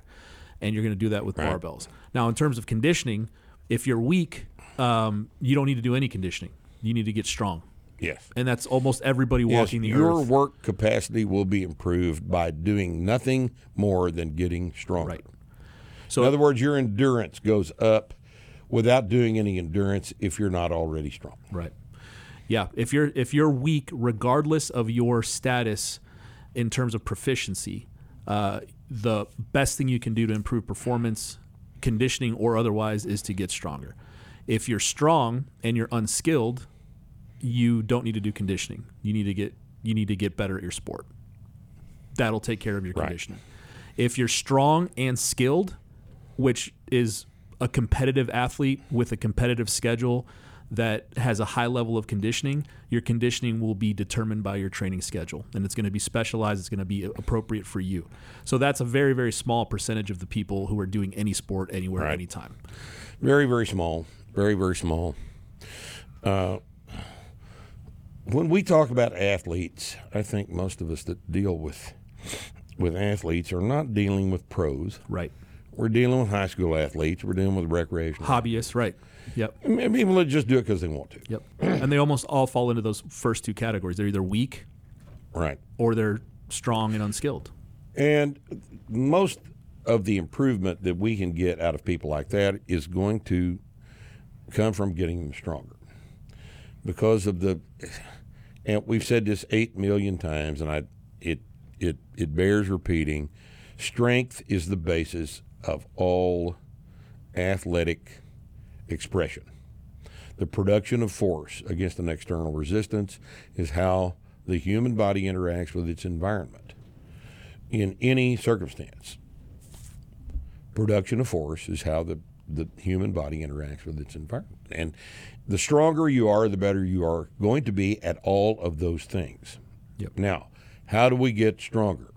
and you're going to do that with barbells. Now, in terms of conditioning, if you're weak, um, you don't need to do any conditioning. You need to get strong, Yes. and that's almost everybody Yes, walking the your earth. Your work capacity will be improved by doing nothing more than getting stronger. Right. So In other words, your endurance goes up without doing any endurance if you're not already strong. Right. Yeah. If you're if you're weak, regardless of your status in terms of proficiency, uh, the best thing you can do to improve performance, conditioning or otherwise, is to get stronger. If you're strong and you're unskilled, you don't need to do conditioning. You need to get you need to get better at your sport. That'll take care of your Right. conditioning. If you're strong and skilled, which is a competitive athlete with a competitive schedule that has a high level of conditioning, your conditioning will be determined by your training schedule and it's going to be specialized, it's going to be appropriate for you. So that's a very, very small percentage of the people who are doing any sport anywhere, Right. anytime. Very, very small. Very, very small. Uh, when we talk about athletes, I think most of us that deal with with athletes are not dealing with pros. Right. We're dealing with high school athletes. We're dealing with recreational. Hobbyists, right. Yep. People that just do it because they want to. Yep. and they almost all fall into those first two categories. They're either weak Right. or they're strong and unskilled. And most of the improvement that we can get out of people like that is going to come from getting them stronger. Because of the, and we've said this eight million times, and I, it, it, it bears repeating. Strength is the basis of all athletic expression. The production of force against an external resistance is how the human body interacts with its environment in any circumstance. Production of force is how the, the human body interacts with its environment. And the stronger you are, the better you are going to be at all of those things. Yep. Now, how do we get stronger?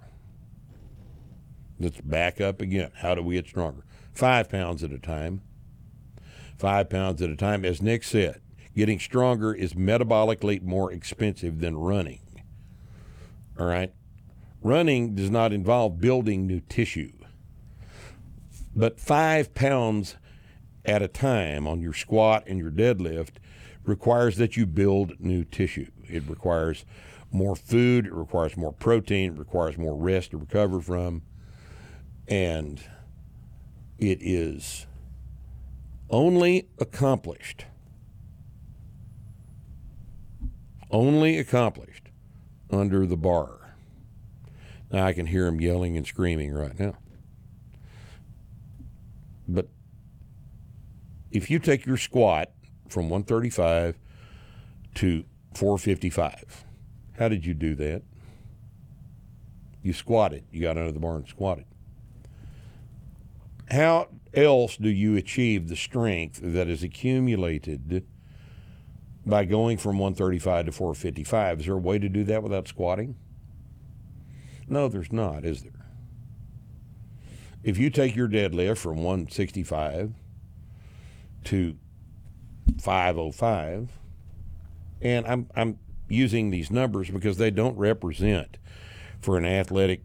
Let's back up again. How do we get stronger? Five pounds at a time. Five pounds at a time. As Nick said, getting stronger is metabolically more expensive than running. All right? Running does not involve building new tissue. But five pounds at a time on your squat and your deadlift requires that you build new tissue. It requires more food, it requires more protein, it requires more rest to recover from. And it is only accomplished, only accomplished under the bar. Now I can hear him yelling and screaming right now. But if you take your squat from 135 to 455, how did you do that? You squatted. You got under the bar and squatted. How else do you achieve the strength that is accumulated by going from 135 to 455? Is there a way to do that without squatting? No, there's not, is there? If you take your deadlift from 165 to 505, and I'm, I'm using these numbers because they don't represent for an athletic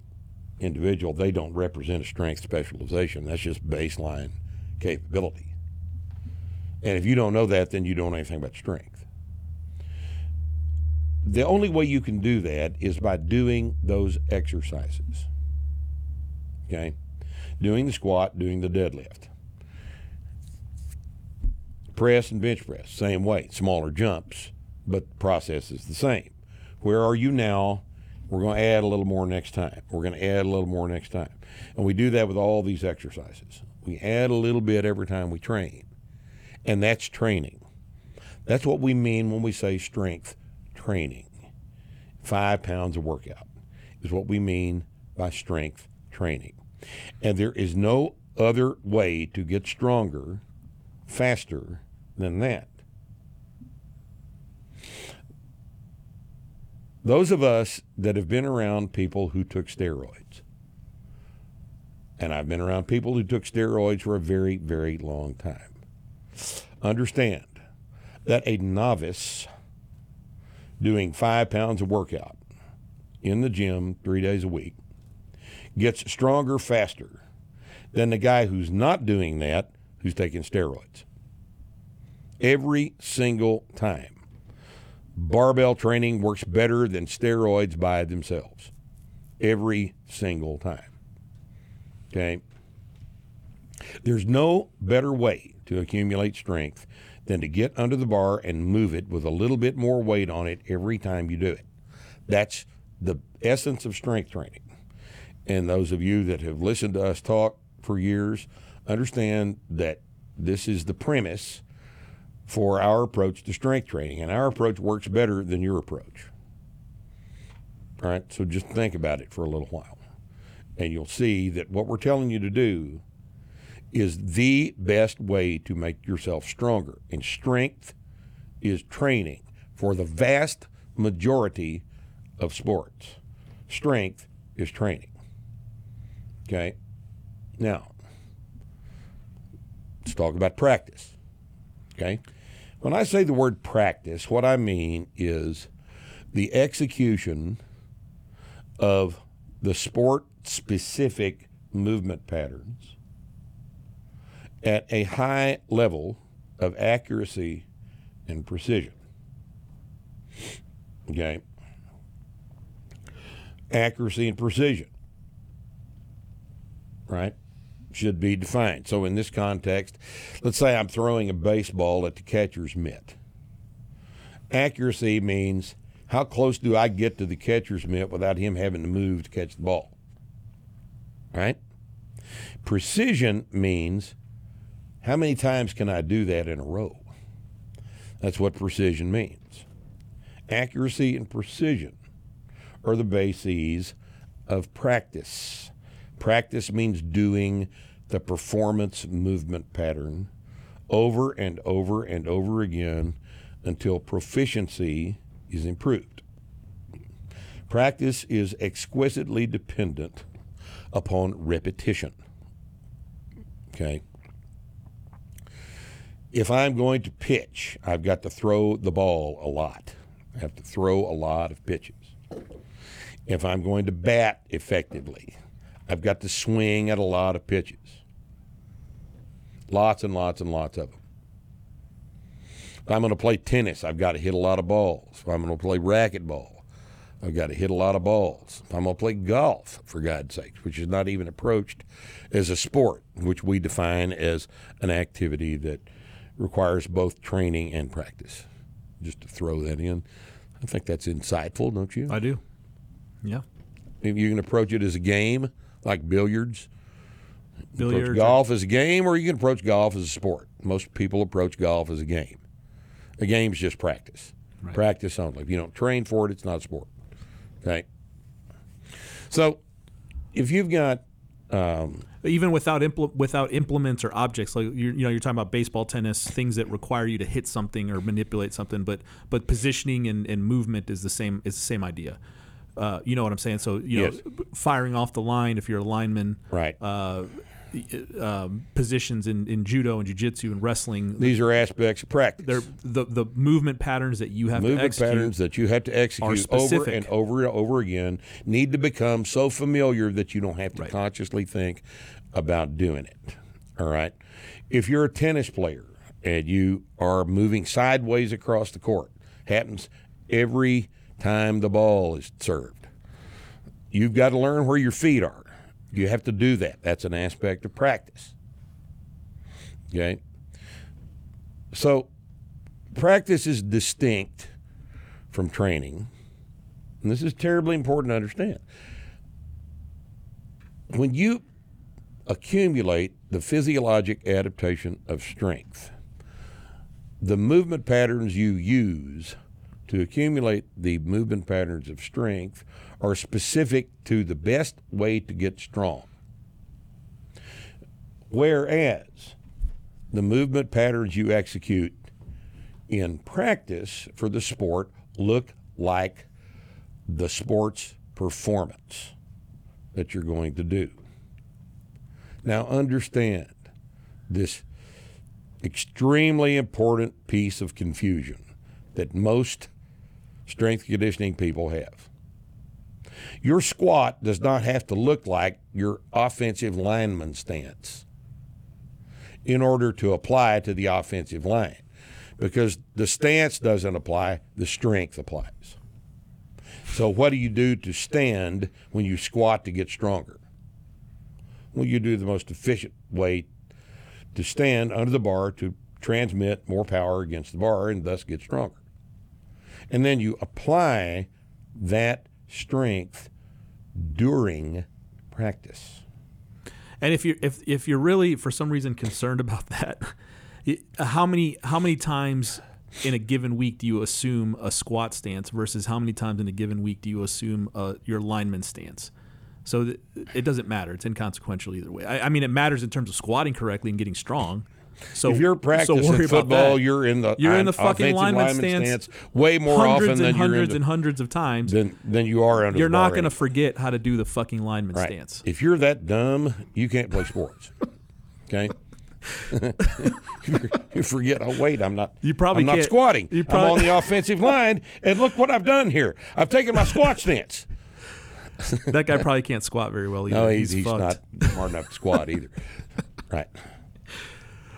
individual, they don't represent a strength specialization. That's just baseline capability. And if you don't know that, then you don't know anything about strength. The only way you can do that is by doing those exercises. Okay? Doing the squat, doing the deadlift. Press and bench press, same weight, smaller jumps, but the process is the same. Where are you now? We're going to add a little more next time. We're going to add a little more next time. And we do that with all these exercises. We add a little bit every time we train. And that's training. That's what we mean when we say strength training. Five pounds of workout is what we mean by strength training. And there is no other way to get stronger faster than that. Those of us that have been around people who took steroids, and I've been around people who took steroids for a very, very long time, understand that a novice doing five pounds of workout in the gym three days a week gets stronger faster than the guy who's not doing that who's taking steroids. Every single time. Barbell training works better than steroids by themselves. Every single time. Okay? There's no better way to accumulate strength than to get under the bar and move it with a little bit more weight on it every time you do it. That's the essence of strength training. And those of you that have listened to us talk for years understand that this is the premise for our approach to strength training. And our approach works better than your approach. All right, so just think about it for a little while. And you'll see that what we're telling you to do is the best way to make yourself stronger. And strength is training for the vast majority of sports. Strength is training. Okay? Now, let's talk about practice. Okay? When I say the word practice, what I mean is the execution of the sport specific movement patterns at a high level of accuracy and precision. Okay? Accuracy and precision, right, should be defined. So, in this context, let's say I'm throwing a baseball at the catcher's mitt. Accuracy means how close do I get to the catcher's mitt without him having to move to catch the ball? Right? Precision means how many times can I do that in a row? That's what precision means. Accuracy and precision are the bases of practice. Practice means doing the performance movement pattern over and over and over again until proficiency is improved. Practice is exquisitely dependent upon repetition. Okay. If I'm going to pitch, I've got to throw the ball a lot. I have to throw a lot of pitches. If I'm going to bat effectively, I've got to swing at a lot of pitches. Lots and lots and lots of them. If I'm going to play tennis, I've got to hit a lot of balls. If I'm going to play racquetball, I've got to hit a lot of balls. If I'm going to play golf, for God's sakes, which is not even approached as a sport, which we define as an activity that requires both training and practice. Just to throw that in. I think that's insightful, don't you? I do. Yeah. If you can approach it as a game, like billiards. Billiards. Approach golf as a game, or you can approach golf as a sport. Most people approach golf as a game. A game's just practice. Right. Practice only. If you don't train for it, it's not a sport. Okay. So, if you've got um, even without impl- without implements or objects like you you know you're talking about baseball tennis things that require you to hit something or manipulate something but but positioning and, and movement is the same is the same idea uh, you know what I'm saying so you Yes. know firing off the line if you're a lineman right, uh, um, positions in, in judo and jiu-jitsu and wrestling these are aspects of practice. they're the the movement patterns that you have to movement execute patterns that you have to execute over and over and over again need to become so familiar that you don't have to Right. consciously think about doing it. All right. If you're a tennis player and you are moving sideways across the court, happens every time the ball is served. You've got to learn where your feet are. You have to do that. That's an aspect of practice. Okay? So, practice is distinct from training and this is terribly important to understand. When you accumulate the physiologic adaptation of strength, the movement patterns you use to accumulate the movement patterns of strength are specific to the best way to get strong. Whereas the movement patterns you execute in practice for the sport look like the sport's performance that you're going to do. Now, understand this extremely important piece of confusion that most strength conditioning people have. Your squat does not have to look like your offensive lineman stance in order to apply to the offensive line because the stance doesn't apply, the strength applies. So, what do you do to stand when you squat to get stronger? Well, you do the most efficient way to stand under the bar to transmit more power against the bar and thus get stronger. And then you apply that strength during practice. And if you're if if you're really for some reason concerned about that, how many how many times in a given week do you assume a squat stance versus how many times in a given week do you assume uh, your lineman stance? So th- it doesn't matter. It's inconsequential either way. I, I mean, it matters in terms of squatting correctly and getting strong. So if you're so practicing about football, you're in the You're in the fucking lineman stance way more hundreds often than and you're in hundreds the, and hundreds of times. than, than you are under You're not going to forget how to do the fucking lineman Right. stance. If you're that dumb, you can't play sports. Okay. you forget. Oh wait, I'm not. You probably I'm not squatting. you I'm probably- on the offensive line, and look what I've done here. I've taken my squat stance. that guy probably can't squat very well either. No, he's, he's fucked. not smart enough to squat either. Right.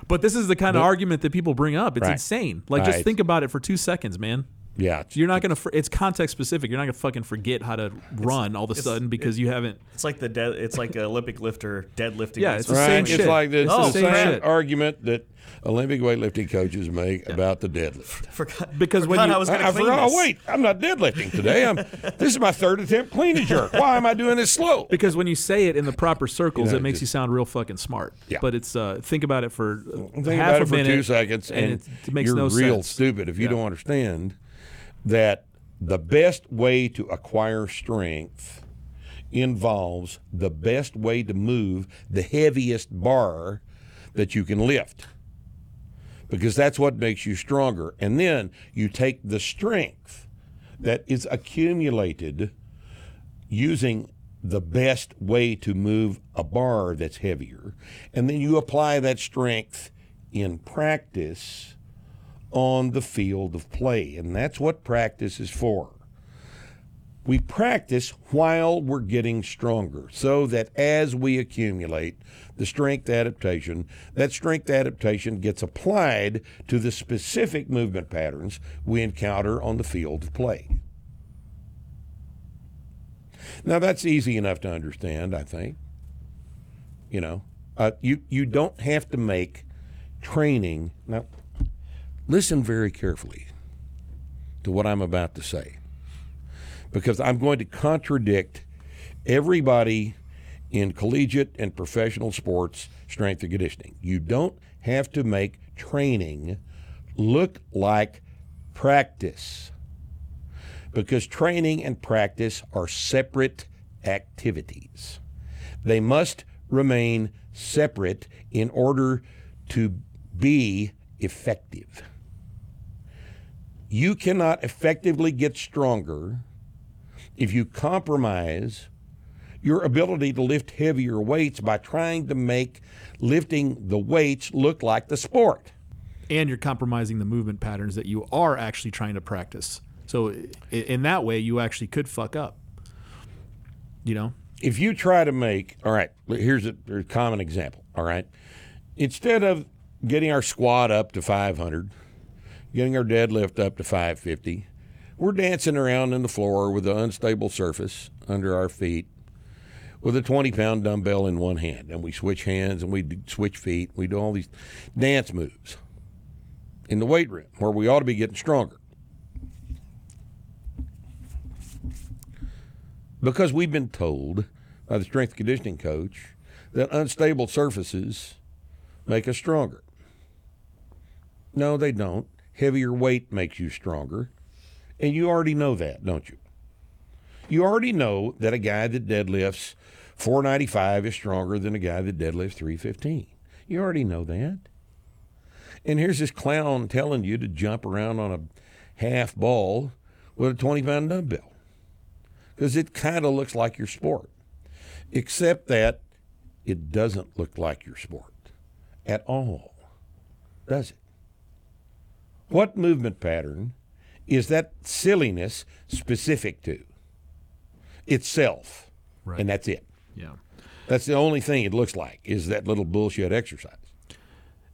But this is the kind of argument that people bring up. It's Right. insane. Like, just think about it for two seconds, man. Yeah. You're not gonna. For, it's context specific. You're not gonna fucking forget how to run all of a sudden because you haven't. It's like the dead. It's like an Olympic lifter deadlifting. Yeah, against it's the Right. same it's shit. like the, It's the the same same argument that Olympic weightlifting coaches make about the deadlift. Forgot, Because when you- I was I, going I to clean forgot. this. Oh wait, I'm not deadlifting today. I'm. this is my third attempt clean and jerk. Why am I doing this slow? Because when you say it in the proper circles, You know, it makes just- you sound real fucking smart. Yeah. But it's uh, think about it for Think half about a it for minute, two seconds, and, it, it makes you're no real sense. stupid if you Yeah. don't understand that the best way to acquire strength involves the best way to move the heaviest bar that you can lift. Because that's what makes you stronger. And then you take the strength that is accumulated using the best way to move a bar that's heavier, and then you apply that strength in practice on the field of play. And that's what practice is for. We practice while we're getting stronger so that as we accumulate the strength adaptation, that strength adaptation gets applied to the specific movement patterns we encounter on the field of play. Now that's easy enough to understand, I think. You know, uh, you you don't have to make training. Now, listen very carefully to what I'm about to say, because I'm going to contradict everybody in collegiate and professional sports strength and conditioning. You don't have to make training look like practice because training and practice are separate activities. They must remain separate in order to be effective. You cannot effectively get stronger if you compromise your ability to lift heavier weights by trying to make lifting the weights look like the sport. and you're compromising the movement patterns that you are actually trying to practice. So in that way, you actually could fuck up. You know, if you try to make all right here's a, here's a common example all right instead of getting our squat up to 500 getting our deadlift up to 550 we're dancing around in the floor with an unstable surface under our feet with a 20 pound dumbbell in one hand and we switch hands and we switch feet we do all these dance moves in the weight room where we ought to be getting stronger because we've been told by the strength conditioning coach that unstable surfaces make us stronger. No, they don't. Heavier weight makes you stronger. And you already know that, don't you? You already know that a guy that deadlifts 495 is stronger than a guy that deadlifts 315. You already know that. And here's this clown telling you to jump around on a half ball with a 20 pound dumbbell because it kind of looks like your sport, except that it doesn't look like your sport at all, does it? What movement pattern is that silliness specific to? Itself. Right. And that's it. Yeah. That's the only thing it looks like is that little bullshit exercise.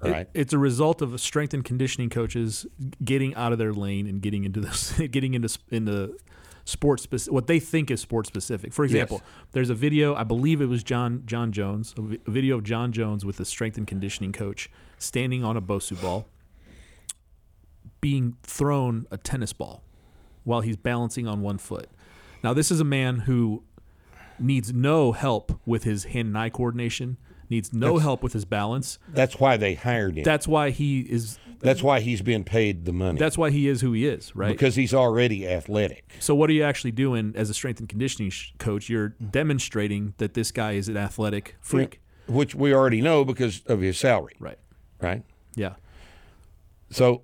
It- right. it's a result of strength and conditioning coaches getting out of their lane and getting into this, getting into into sports spec- what they think is sports specific. For example, there's a video I believe it was Jon Jon Jones, a video of Jon Jones with a strength and conditioning coach standing on a Bosu ball, being thrown a tennis ball while he's balancing on one foot. Now this is a man who needs no help with his hand and eye coordination, needs no help with his balance. That's why they hired him. That's why he is. That's why he's being paid the money. That's why he is who he is, right? because he's already athletic. so what are you actually doing as a strength and conditioning sh- coach? You're mm-hmm. demonstrating that this guy is an athletic freak, Which we already know because of his salary, right? right? Yeah, So,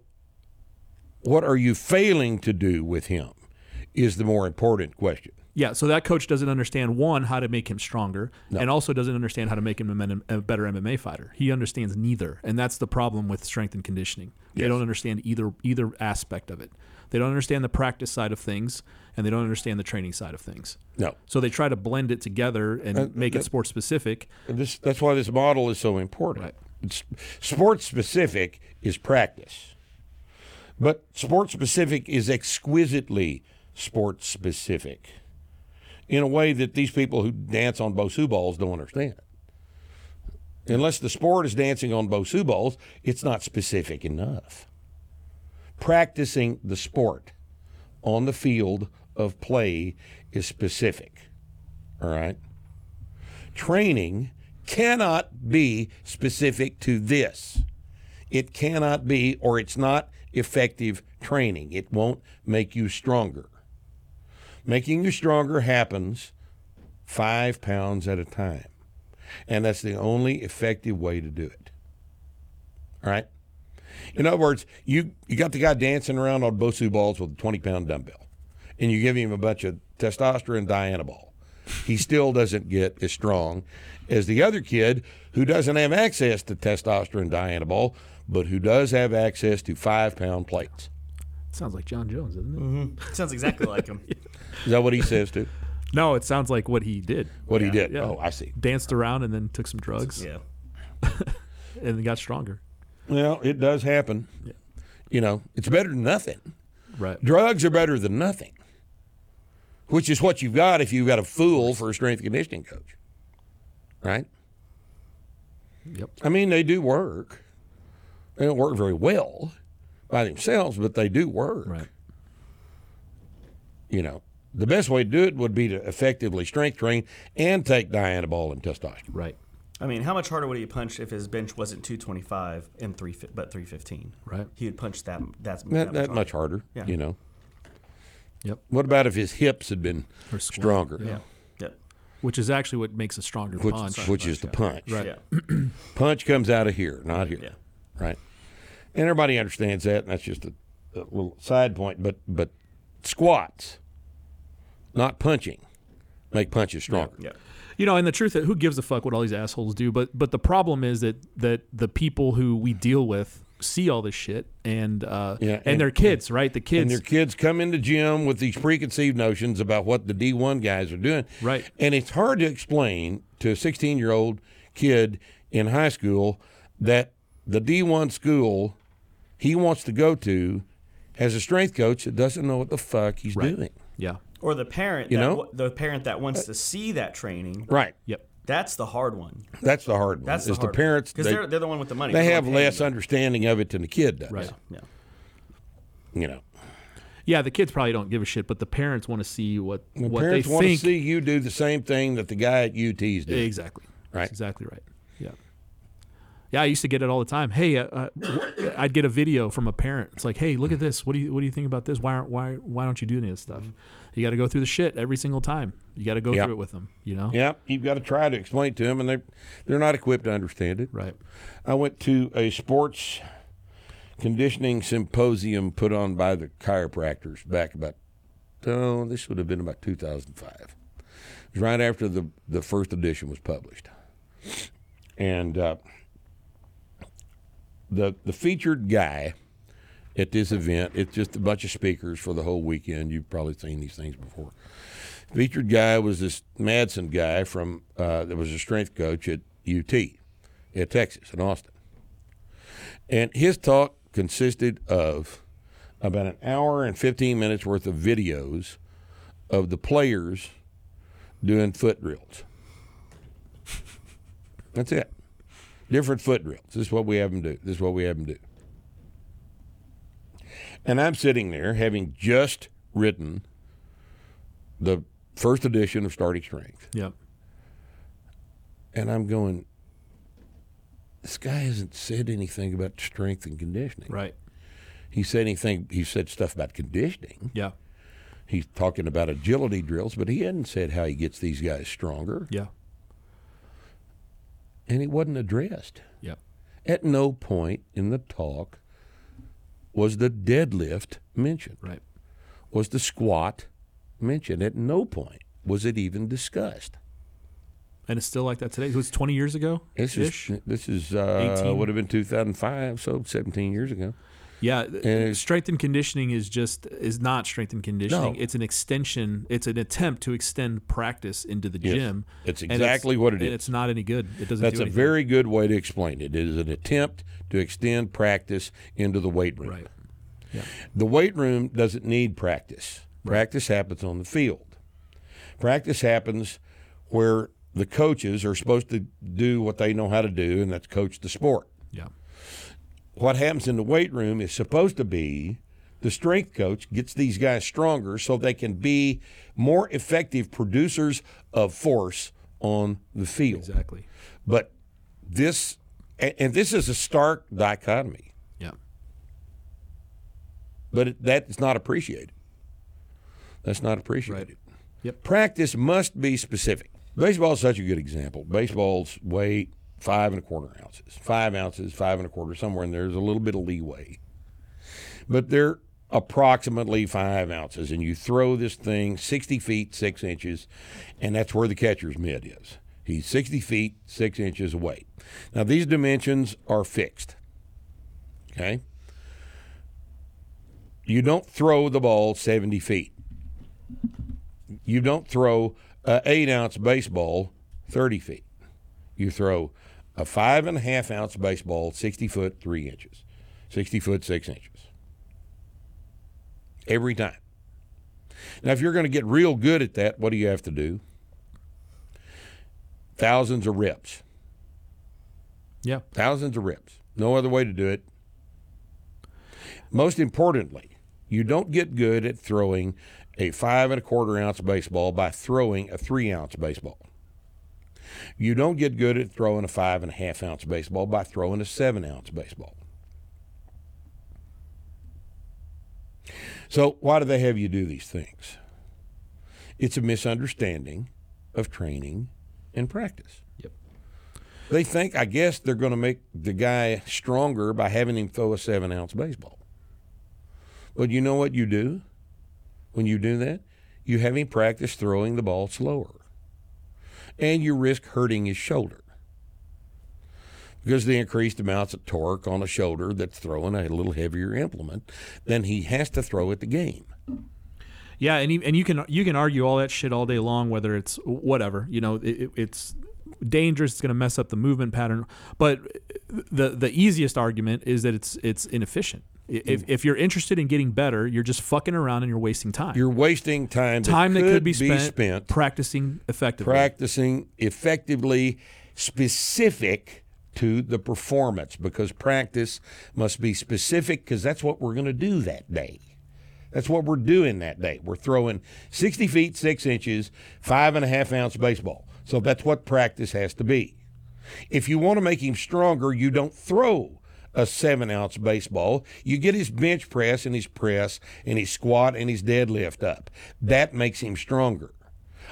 what are you failing to do with him is the more important question. yeah. So that coach doesn't understand one how to make him stronger, and also doesn't understand how to make him a, better MMA fighter. He understands neither, and that's the problem with strength and conditioning. They Yes. don't understand either either aspect of it. They don't understand the practice side of things, and they don't understand the training side of things. No. So they try to blend it together and make it sports specific. And this, that's why this model is so important. Right. It's, sports specific is practice, but sports specific is exquisitely sports specific in a way that these people who dance on Bosu balls don't understand. Unless the sport is dancing on Bosu balls, it's not specific enough. Practicing the sport on the field of play is specific. All right? Training cannot be specific to this. It cannot be, or it's not effective training. It won't make you stronger. Making you stronger happens five pounds at a time. And that's the only effective way to do it. All right? In other words, you, you got the guy dancing around on Bosu balls with a 20 pound dumbbell, and you give him a bunch of testosterone dianabol. He still doesn't get as strong as the other kid who doesn't have access to testosterone dianabol, but who does have access to five pound plates. Sounds like Jon Jones, doesn't it? Mm-hmm. Sounds exactly like him. Is that what he says too? No, it sounds like what he did. What he did? Yeah. Oh, I see. Danced around and then took some drugs Yeah. and then got stronger. Well, it does happen. Yeah. You know, it's better than nothing. Right. Drugs are better than nothing, which is what you've got if you've got a fool for a strength conditioning coach. Right? Yep. I mean, they do work. They don't work very well by themselves, but they do work. Right. You know, the best way to do it would be to effectively strength train and take dianabol and testosterone. Right. I mean, how much harder would he punch if his bench wasn't 225 and three, but 315? Right. He would punch that. That's Not that much harder, Yeah. you know. Yep. What about if his hips had been Or squat. stronger? Yeah. Yep. Which is actually what makes a stronger Which, punch. which is the punch. Right. Yeah. Punch comes out of here, not here. Yeah. Right. And everybody understands that, and that's just a, a little side point. But but squats, not punching, make punches stronger. Yeah. You know, and the truth is, who gives a fuck what all these assholes do? But but the problem is that that the people who we deal with see all this shit, and uh, Yeah, and, and- their kids, right? The kids, And their kids come into gym with these preconceived notions about what the D1 guys are doing. Right. And it's hard to explain to a 16 year old kid in high school that the D1 school he wants to go to has a strength coach that doesn't know what the fuck he's Right. doing. yeah, Or the parent, You that know? the parent that wants to see that training. Right. yep, That's the hard one. That's the hard one. That's is the, the parents because they, they're, they're the one with the money. they They're have less you. understanding of it than the kid does. Right. Yeah. You know. Yeah, the kids probably don't give a shit, but the parents want to see what The what parents they want think. to see you do the same thing that the guy at UT's doing. Exactly. Right. That's exactly right. Yeah. Yeah, I used to get it all the time. Hey, uh, uh, I'd get a video from a parent. It's like, hey, look at this. What do you what do you think about this? Why aren't why why don't you do any of this stuff? You got to go through the shit every single time. You got to go Yeah. through it with them. You know. Yeah, you've got to try to explain it to them, and they're they're not equipped to understand it. Right. I went to a sports conditioning symposium put on by the chiropractors back about oh, this would have been about 2005. It was right after the the first edition was published, and uh, the the featured guy at this event. It's just a bunch of speakers for the whole weekend. You've probably seen these things before. Featured guy was this Madden guy from uh, that was a strength coach at UT, at Texas in Austin, and his talk consisted of about an hour and fifteen minutes worth of videos of the players doing foot drills. That's it. Different foot drills. This is what we have them do. This is what we have them do. And I'm sitting there having just written the first edition of Starting Strength. Yep. And I'm going, this guy hasn't said anything about strength and conditioning. Right. He said anything, he said stuff about conditioning. Yeah. He's talking about agility drills, but he hadn't said how he gets these guys stronger. Yeah. And it wasn't addressed. Yep. At no point in the talk was the deadlift mentioned. Right. Was the squat mentioned? At no point was it even discussed. And it's still like that today. It was 20 years ago. This is this is uh, would have been 2005, so 17 years ago. Yeah, uh, uh, it's- strength and conditioning is just is not strength and conditioning. No. It's an extension. It's an attempt to extend practice into the Yes. gym. It's And exactly what it is. and. It's not any good. It doesn't. That's do a very good way to explain it. It is an attempt to extend practice into the weight room. right. Yeah. The weight room doesn't need practice. Practice happens on the field. Practice happens where the coaches are supposed to do what they know how to do, and that's coach the sport. Yeah. What happens in the weight room is supposed to be the strength coach gets these guys stronger so they can be more effective producers of force on the field. Exactly. But this, and this is a stark dichotomy, Yeah. but it, that is not appreciated. That's not appreciated. Yep. Practice must be specific. Baseball is such a good example. Baseball's weight five and a quarter ounces, five ounces, five and a quarter, somewhere in there. There's a little bit of leeway, but they're approximately five ounces, and you throw this thing 60 feet six inches, and that's where the catcher's mitt is. He's 60 feet six inches away. Now these dimensions are fixed. Okay. You don't throw the ball 70 feet you don't throw a eight ounce baseball 30 feet. You throw a five and a half ounce baseball 60 foot three inches, 60 foot six inches. Every time. Now, if you're going to get real good at that, what do you have to do? Thousands of reps. Yeah. Thousands of reps. No other way to do it. Most importantly, you don't get good at throwing a five and a quarter ounce baseball by throwing a three ounce baseball. You don't get good at throwing a five and a half ounce baseball by throwing a seven ounce baseball. So, why do they have you do these things? It's a misunderstanding of training and practice. Yep. They think, I guess, they're going to make the guy stronger by having him throw a seven ounce baseball. But you know what you do when you do that? You have him practice throwing the ball slower. And you risk hurting his shoulder. Because the increased amounts of torque on a shoulder that's throwing a little heavier implement, than he has to throw at the game. Yeah, and you, and you can you can argue all that shit all day long, whether it's whatever you know, it- it's dangerous. It's going to mess up the movement pattern. But the the easiest argument is that it's it's inefficient. If, hmm. if you're interested in getting better, you're just fucking around and you're wasting time. You're wasting time, time that could be be spent, spent practicing effectively. practicing effectively specific to the performance because practice must be specific because that's what we're going to do that day. That's what we're doing that day. We're throwing 60 feet, six inches, five and a half ounce baseball. So that's what practice has to be. If you want to make him stronger, you don't throw a seven ounce baseball. You get his bench press and his press and his squat and his deadlift up. That makes him stronger,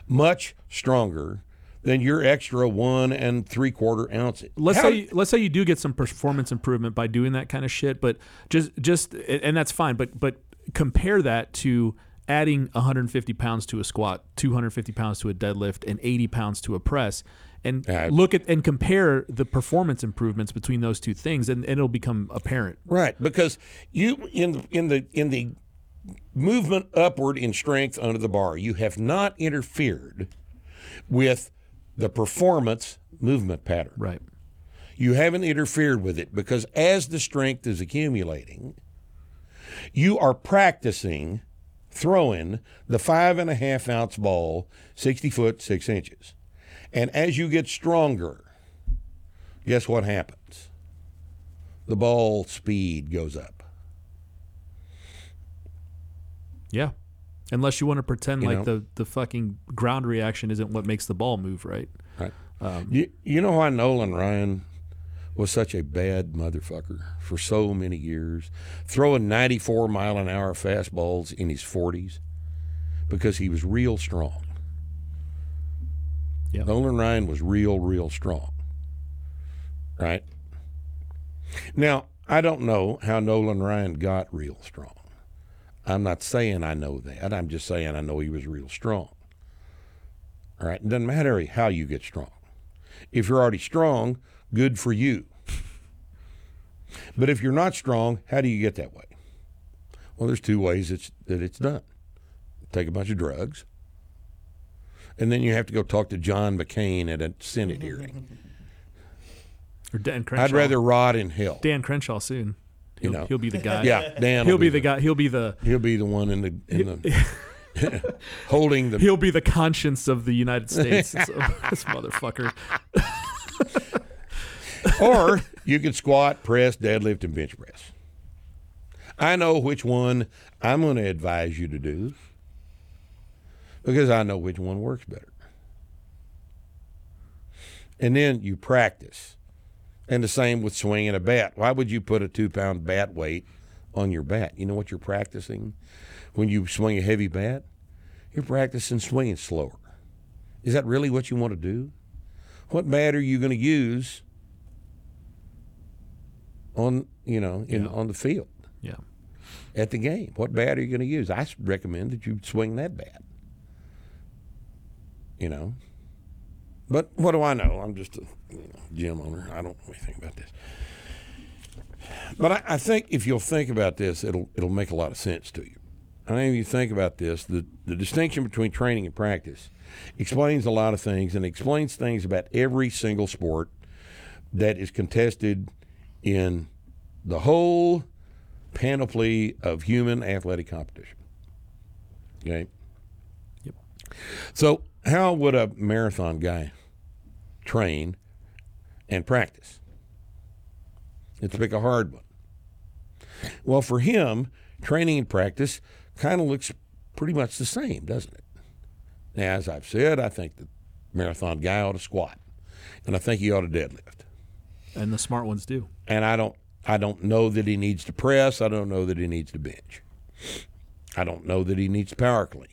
much stronger than your extra one and three quarter ounces. let's How- say let's say you do get some performance improvement by doing that kind of shit but just just and that's fine but but compare that to adding 150 pounds to a squat 250 pounds to a deadlift and 80 pounds to a press and Yeah. look at and compare the performance improvements between those two things and, and it'll become apparent Right, because you in in the in the movement upward in strength under the bar, you have not interfered with the performance movement pattern. right You haven't interfered with it because as the strength is accumulating, you are practicing throwing the five and a half ounce ball 60 foot, six inches. And as you get stronger, guess what happens? The ball speed goes up. yeah unless you want to pretend You like know. the the fucking ground reaction isn't what makes the ball move right Right. Um, you, you know why Nolan Ryan was such a bad motherfucker for so many years, throwing 94 mile an hour fastballs in his 40s? Because he was real strong. Yeah. Nolan Ryan was real, real strong. Right? Now, I don't know how Nolan Ryan got real strong. I'm not saying I know that. I'm just saying I know he was real strong. All right. It doesn't matter how you get strong. If you're already strong, good for you. But if you're not strong, how do you get that way? Well, there's two ways it's, that it's done take a bunch of drugs, and then you have to go talk to John McCain at a Senate hearing. or Dan Crenshaw I'd rather rot in hell. Dan Crenshaw soon he'll, You know. he'll be the guy Yeah, Dan. he'll will be the guy he'll be the He'll be the one in the in the holding the he'll be the conscience of the United States. This motherfucker. or you could squat, press, deadlift, and bench press. I know which one I'm going to advise you to do because I know which one works better. And then you practice. And the same with swinging a bat. Why would you put a two pound bat weight on your bat? You know what you're practicing when you swing a heavy bat? You're practicing swinging slower. Is that really what you want to do? What bat are you going to use on you know in Yeah. on the field Yeah. at the game. What bat are you going to use? I recommend that you swing that bat. You know, but what do I know? I'm just a you know, gym owner. I don't know anything about this. But I, I think if you'll think about this, it'll it'll make a lot of sense to you. I think if you think about this, the, the distinction between training and practice explains a lot of things and explains things about every single sport that is contested in the whole panoply of human athletic competition. Okay? Yep. So, how would a marathon guy train and practice? Let's pick a hard one. Well, for him, training and practice kind of looks pretty much the same, doesn't it? Now, as I've said, I think the marathon guy ought to squat, and I think he ought to deadlift And the smart ones do. and I don't I don't know that he needs to press. I don't know that he needs to bench. I don't know that he needs power clean.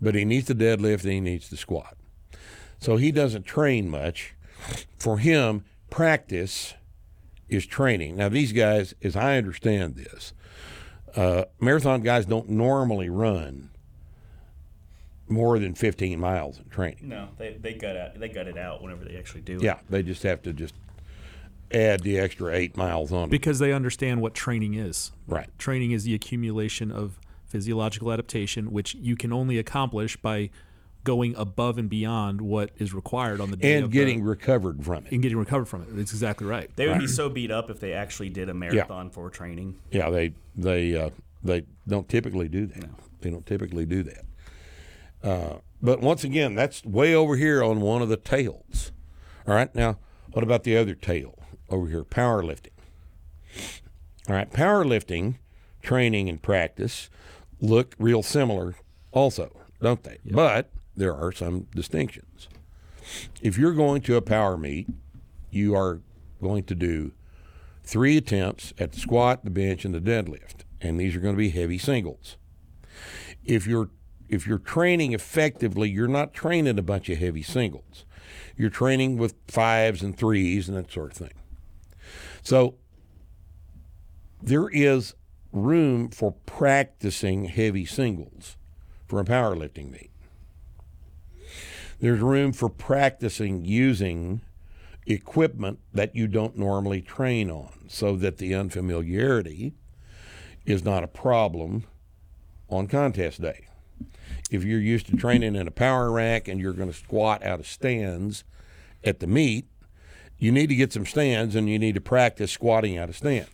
But he needs to deadlift and he needs to squat. So he doesn't train much. For him, practice is training. Now these guys, as I understand this, uh, marathon guys don't normally run more than 15 miles in training. No, they they gut out they gut it out whenever they actually do it. Yeah, they just have to just add the extra eight miles on. Because they understand what training is. right. Training is the accumulation of physiological adaptation, which you can only accomplish by going above and beyond what is required on the day and of getting the, recovered from it. and getting recovered from it. That's exactly right. They would be so beat up if they actually did a marathon for training. Yeah, they they uh, they don't typically do that. They don't typically do that. Uh, but once again, that's way over here on one of the tails. All right, now what about the other tail over here? Powerlifting. All right, powerlifting training and practice look real similar, also, don't they? But there are some distinctions. If you're going to a power meet, you are going to do three attempts at the squat, the bench, and the deadlift, and these are going to be heavy singles. If you're if you're training effectively, you're not training a bunch of heavy singles. You're training with fives and threes and that sort of thing. So there is room for practicing heavy singles for a powerlifting meet. There's room for practicing using equipment that you don't normally train on so that the unfamiliarity is not a problem on contest day. If you're used to training in a power rack and you're going to squat out of stands at the meet, you need to get some stands and you need to practice squatting out of stands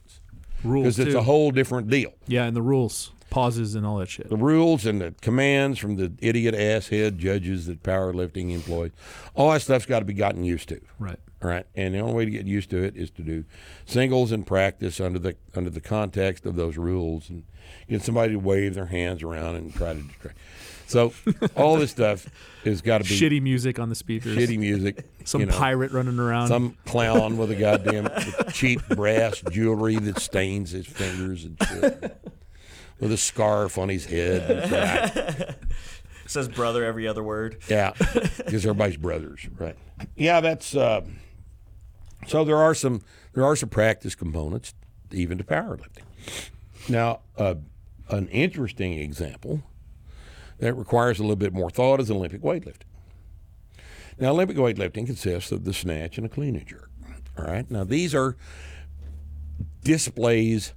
Rules because it's too. a whole different deal. yeah, and the rules, pauses, and all that shit. The rules and the commands from the idiot asshead judges that powerlifting employs, all that stuff's got to be gotten used to. Right. All right, and the only way to get used to it is to do singles and practice under the under the context of those rules, and get somebody to wave their hands around and try to distract. So all this stuff has got to be Shitty music on the speakers. shitty music. Some you know, pirate running around. some clown with a goddamn cheap brass jewelry that stains his fingers and shit, with a scarf on his head. And. Says brother every other word. Yeah, because everybody's brothers, right? Yeah, that's uh, so. There are some there are some practice components even to powerlifting. Now, uh, an interesting example that requires a little bit more thought is Olympic weightlifting. Now, Olympic weightlifting consists of the snatch and a clean and jerk. All right. Now, these are displays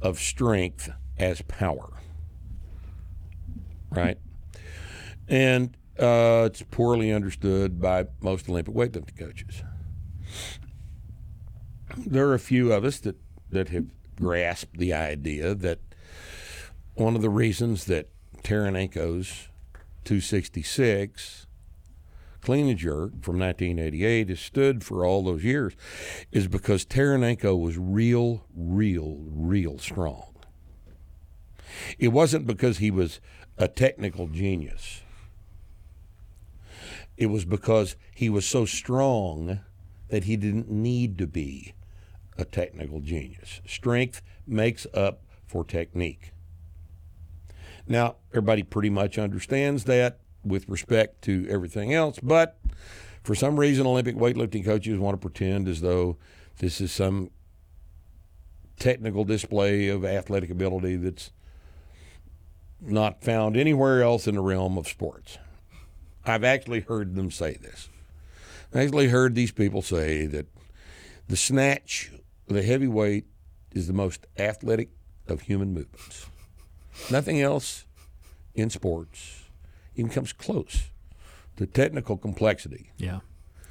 of strength as power. Right and uh, it's poorly understood by most Olympic weightlifting coaches. There are a few of us that, that have grasped the idea that one of the reasons that Taranenko's 266 clean and jerk from 1988 has stood for all those years is because Taranenko was real, real, real strong. It wasn't because he was a technical genius. It was because he was so strong that he didn't need to be a technical genius. Strength makes up for technique. Now, everybody pretty much understands that with respect to everything else, but for some reason, Olympic weightlifting coaches want to pretend as though this is some technical display of athletic ability that's not found anywhere else in the realm of sports. I've actually heard them say this. I actually heard these people say that the snatch, the heavyweight, is the most athletic of human movements. Nothing else in sports even comes close to technical complexity Yeah.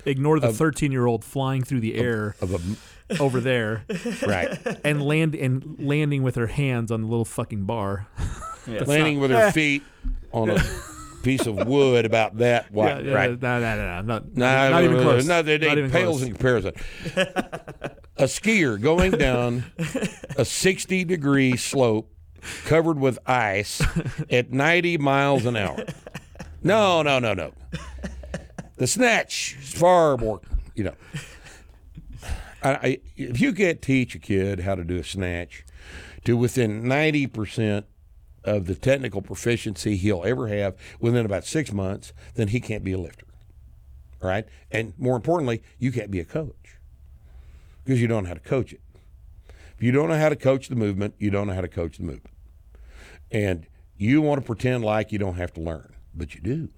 Ignore the 13 year old flying through the air of a over there right and land and landing with her hands on the little fucking bar. landing with her feet on a piece of wood about that wide. yeah, right. No, no, no, no, not, No, not even no, close. No, they, they not even pales close. in comparison. a skier going down a 60 degree slope covered with ice at 90 miles an hour. No, no, no, no. The snatch is far more, you know. I, I, if you can't teach a kid how to do a snatch to within 90% of the technical proficiency he'll ever have within about six months, then he can't be a lifter right? And more importantly, you can't be a coach because you don't know how to coach it. If you don't know how to coach the movement, you don't know how to coach the movement. And you want to pretend like you don't have to learn, but you do.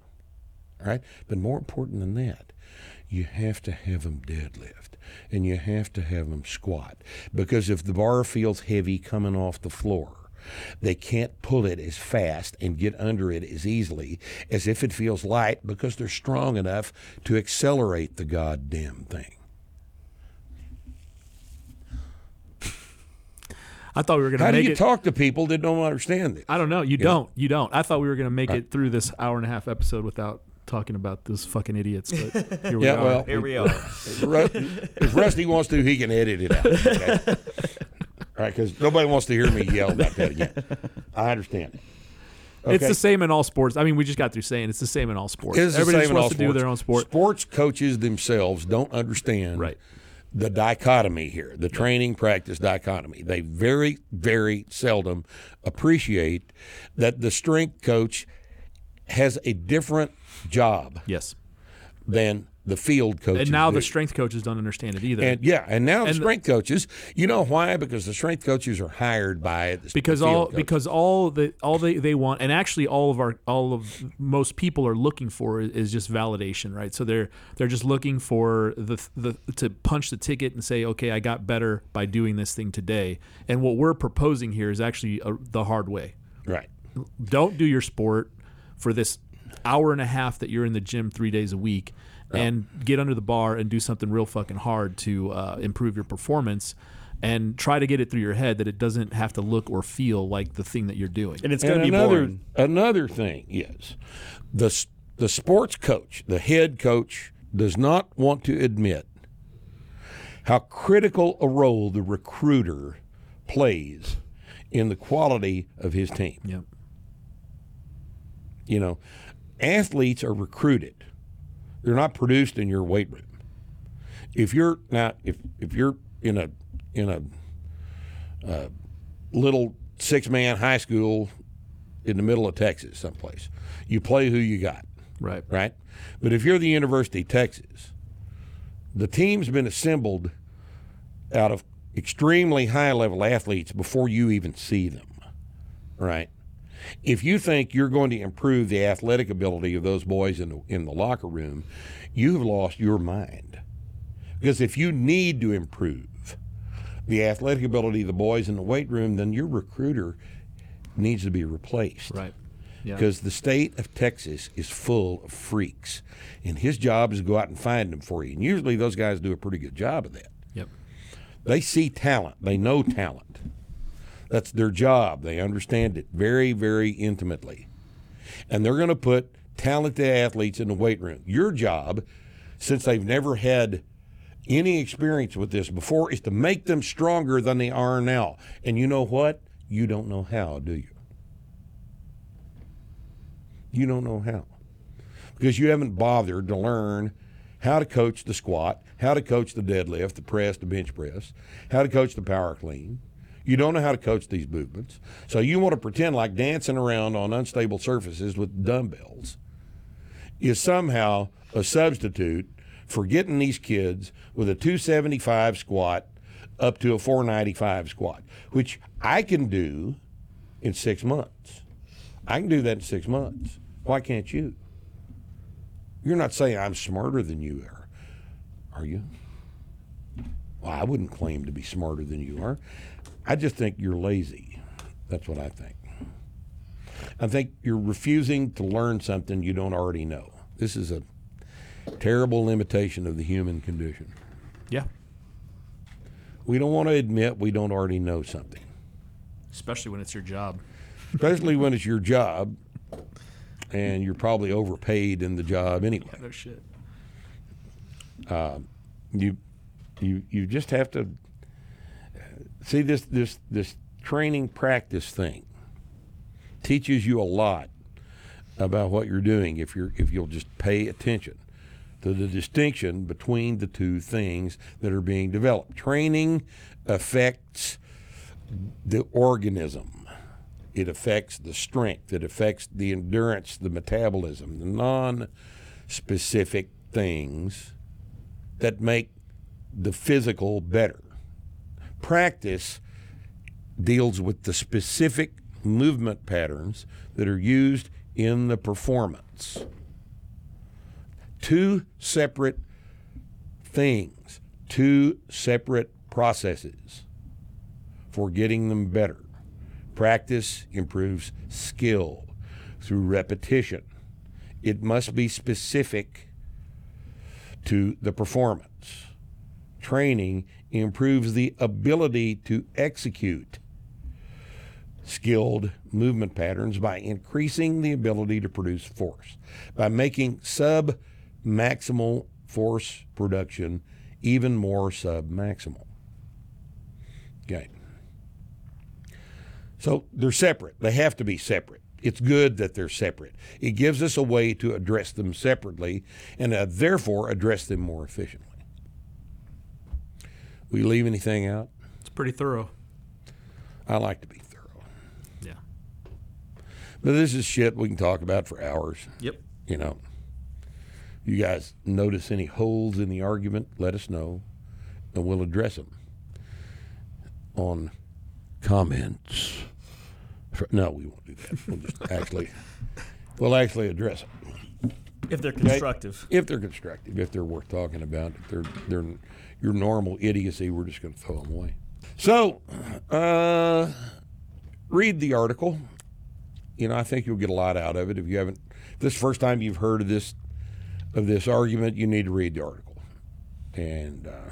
Right? But more important than that, you have to have them deadlift and you have to have them squat because if the bar feels heavy coming off the floor, they can't pull it as fast and get under it as easily as if it feels light because they're strong enough to accelerate the goddamn thing. I thought we were going to. How to do make you it. talk to people that don't understand it? I don't know. You don't. You don't. I thought we were going to make it through this hour and a half episode without talking about those fucking idiots. But here we Yeah, are. well, Here we are. If Rusty wants to, he can edit it out. okay? right? Because nobody wants to hear me yell about that again. I understand. It's the same in all sports. I mean, we just got through saying it's the same in all sports. It's the Everybody same just in all wants to do their own sport. Sports coaches themselves don't understand Right. The dichotomy here, the training practice dichotomy. They very, very seldom appreciate that the strength coach has a different job Yes. than the field coaches. And now do. the strength coaches don't understand it either. and yeah, and now the And the- strength coaches. You know why? Because the strength coaches are hired by the because the all coaches. because all the all they, they want and actually all of our all of most people are looking for is, just validation right so they're they're just looking for the the to punch the ticket and say okay I got better by doing this thing today and what we're proposing here is actually a, the hard way right. don't do your sport for this hour and a half that you're in the gym three days a week and get under the bar and do something real fucking hard to uh, improve your performance and try to get it through your head that it doesn't have to look or feel like the thing that you're doing And it's going to be another boring. another thing is the the sports coach, the head coach, does not want to admit how critical a role the recruiter plays in the quality of his team. yep You know, athletes are recruited; they're not produced in your weight room. If you're now, if if you're in a in a uh, little six man high school in the middle of Texas, someplace, you play who you got, right right? But if you're the University of Texas, the team's been assembled out of extremely high level athletes before you even see them, right? If you think you're going to improve the athletic ability of those boys in the, in the locker room, you've lost your mind. Because if you need to improve the athletic ability of the boys in the weight room, then your recruiter needs to be replaced right yeah because the state of Texas is full of freaks, and his job is to go out and find them for you. And usually, those guys do a pretty good job of that. yep They see talent, they know talent. That's their job. They understand it very, very intimately, and they're going to put talented athletes in the weight room. Your job, since they've never had any experience with this before, is to make them stronger than they are now. And you know what? You don't know how, do you? You don't know how. Because you haven't bothered to learn how to coach the squat, how to coach the deadlift, the press, the bench press, how to coach the power clean. You don't know how to coach these movements. So you want to pretend like dancing around on unstable surfaces with dumbbells is somehow a substitute for getting these kids with a 275 squat up to a 495 squat, which I can do in six months. I can do that in six months. Why can't you? You're not saying I'm smarter than you are, are you? Well, I wouldn't claim to be smarter than you are. I just think you're lazy. That's what I think. I think you're refusing to learn something you don't already know. This is a terrible limitation of the human condition. yeah We don't want to admit we don't already know something, especially when it's your job especially when it's your job and you're probably overpaid in the job anyway. no shit um, you you you just have to see this this this training practice thing teaches you a lot about what you're doing if you're if you'll just pay attention to the distinction between the two things that are being developed. Training affects the organism. It affects the strength. It affects the endurance the metabolism the non specific things that make the physical better. Practice deals with the specific movement patterns that are used in the performance. Two separate things, two separate processes for getting them better. Practice improves skill through repetition. It must be specific to the performance. Training improves the ability to execute skilled movement patterns by increasing the ability to produce force, by making sub maximal force production even more sub maximal. Okay. So they're separate. They have to be separate. It's good that they're separate. It gives us a way to address them separately and uh, therefore address them more efficiently. We leave anything out? It's pretty thorough. I like to be thorough. Yeah. But this is shit we can talk about for hours. Yep. You know, you guys notice any holes in the argument? Let us know, and we'll address them on comments. For- No, we won't do that. We'll just actually, we'll actually address them If they're constructive. if they're constructive, if they're worth talking about. If they're they're your normal idiocy, we're just going to throw them away. So, uh, read the article. You know, I think you'll get a lot out of it. If you haven't, if this first time you've heard of this of this argument, you need to read the article, and uh,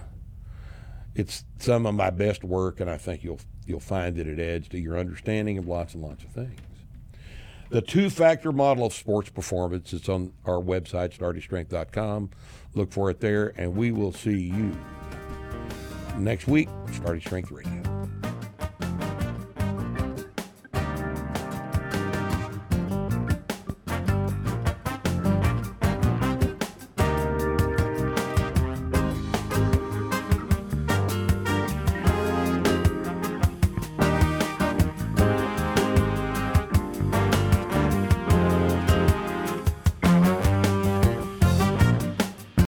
it's some of my best work, and I think you'll you'll find that it adds to your understanding of lots and lots of things. The two factor model of sports performance It's on our website, startingstrength.com. Look for it there, and we will see you next week, starting Strength Radio.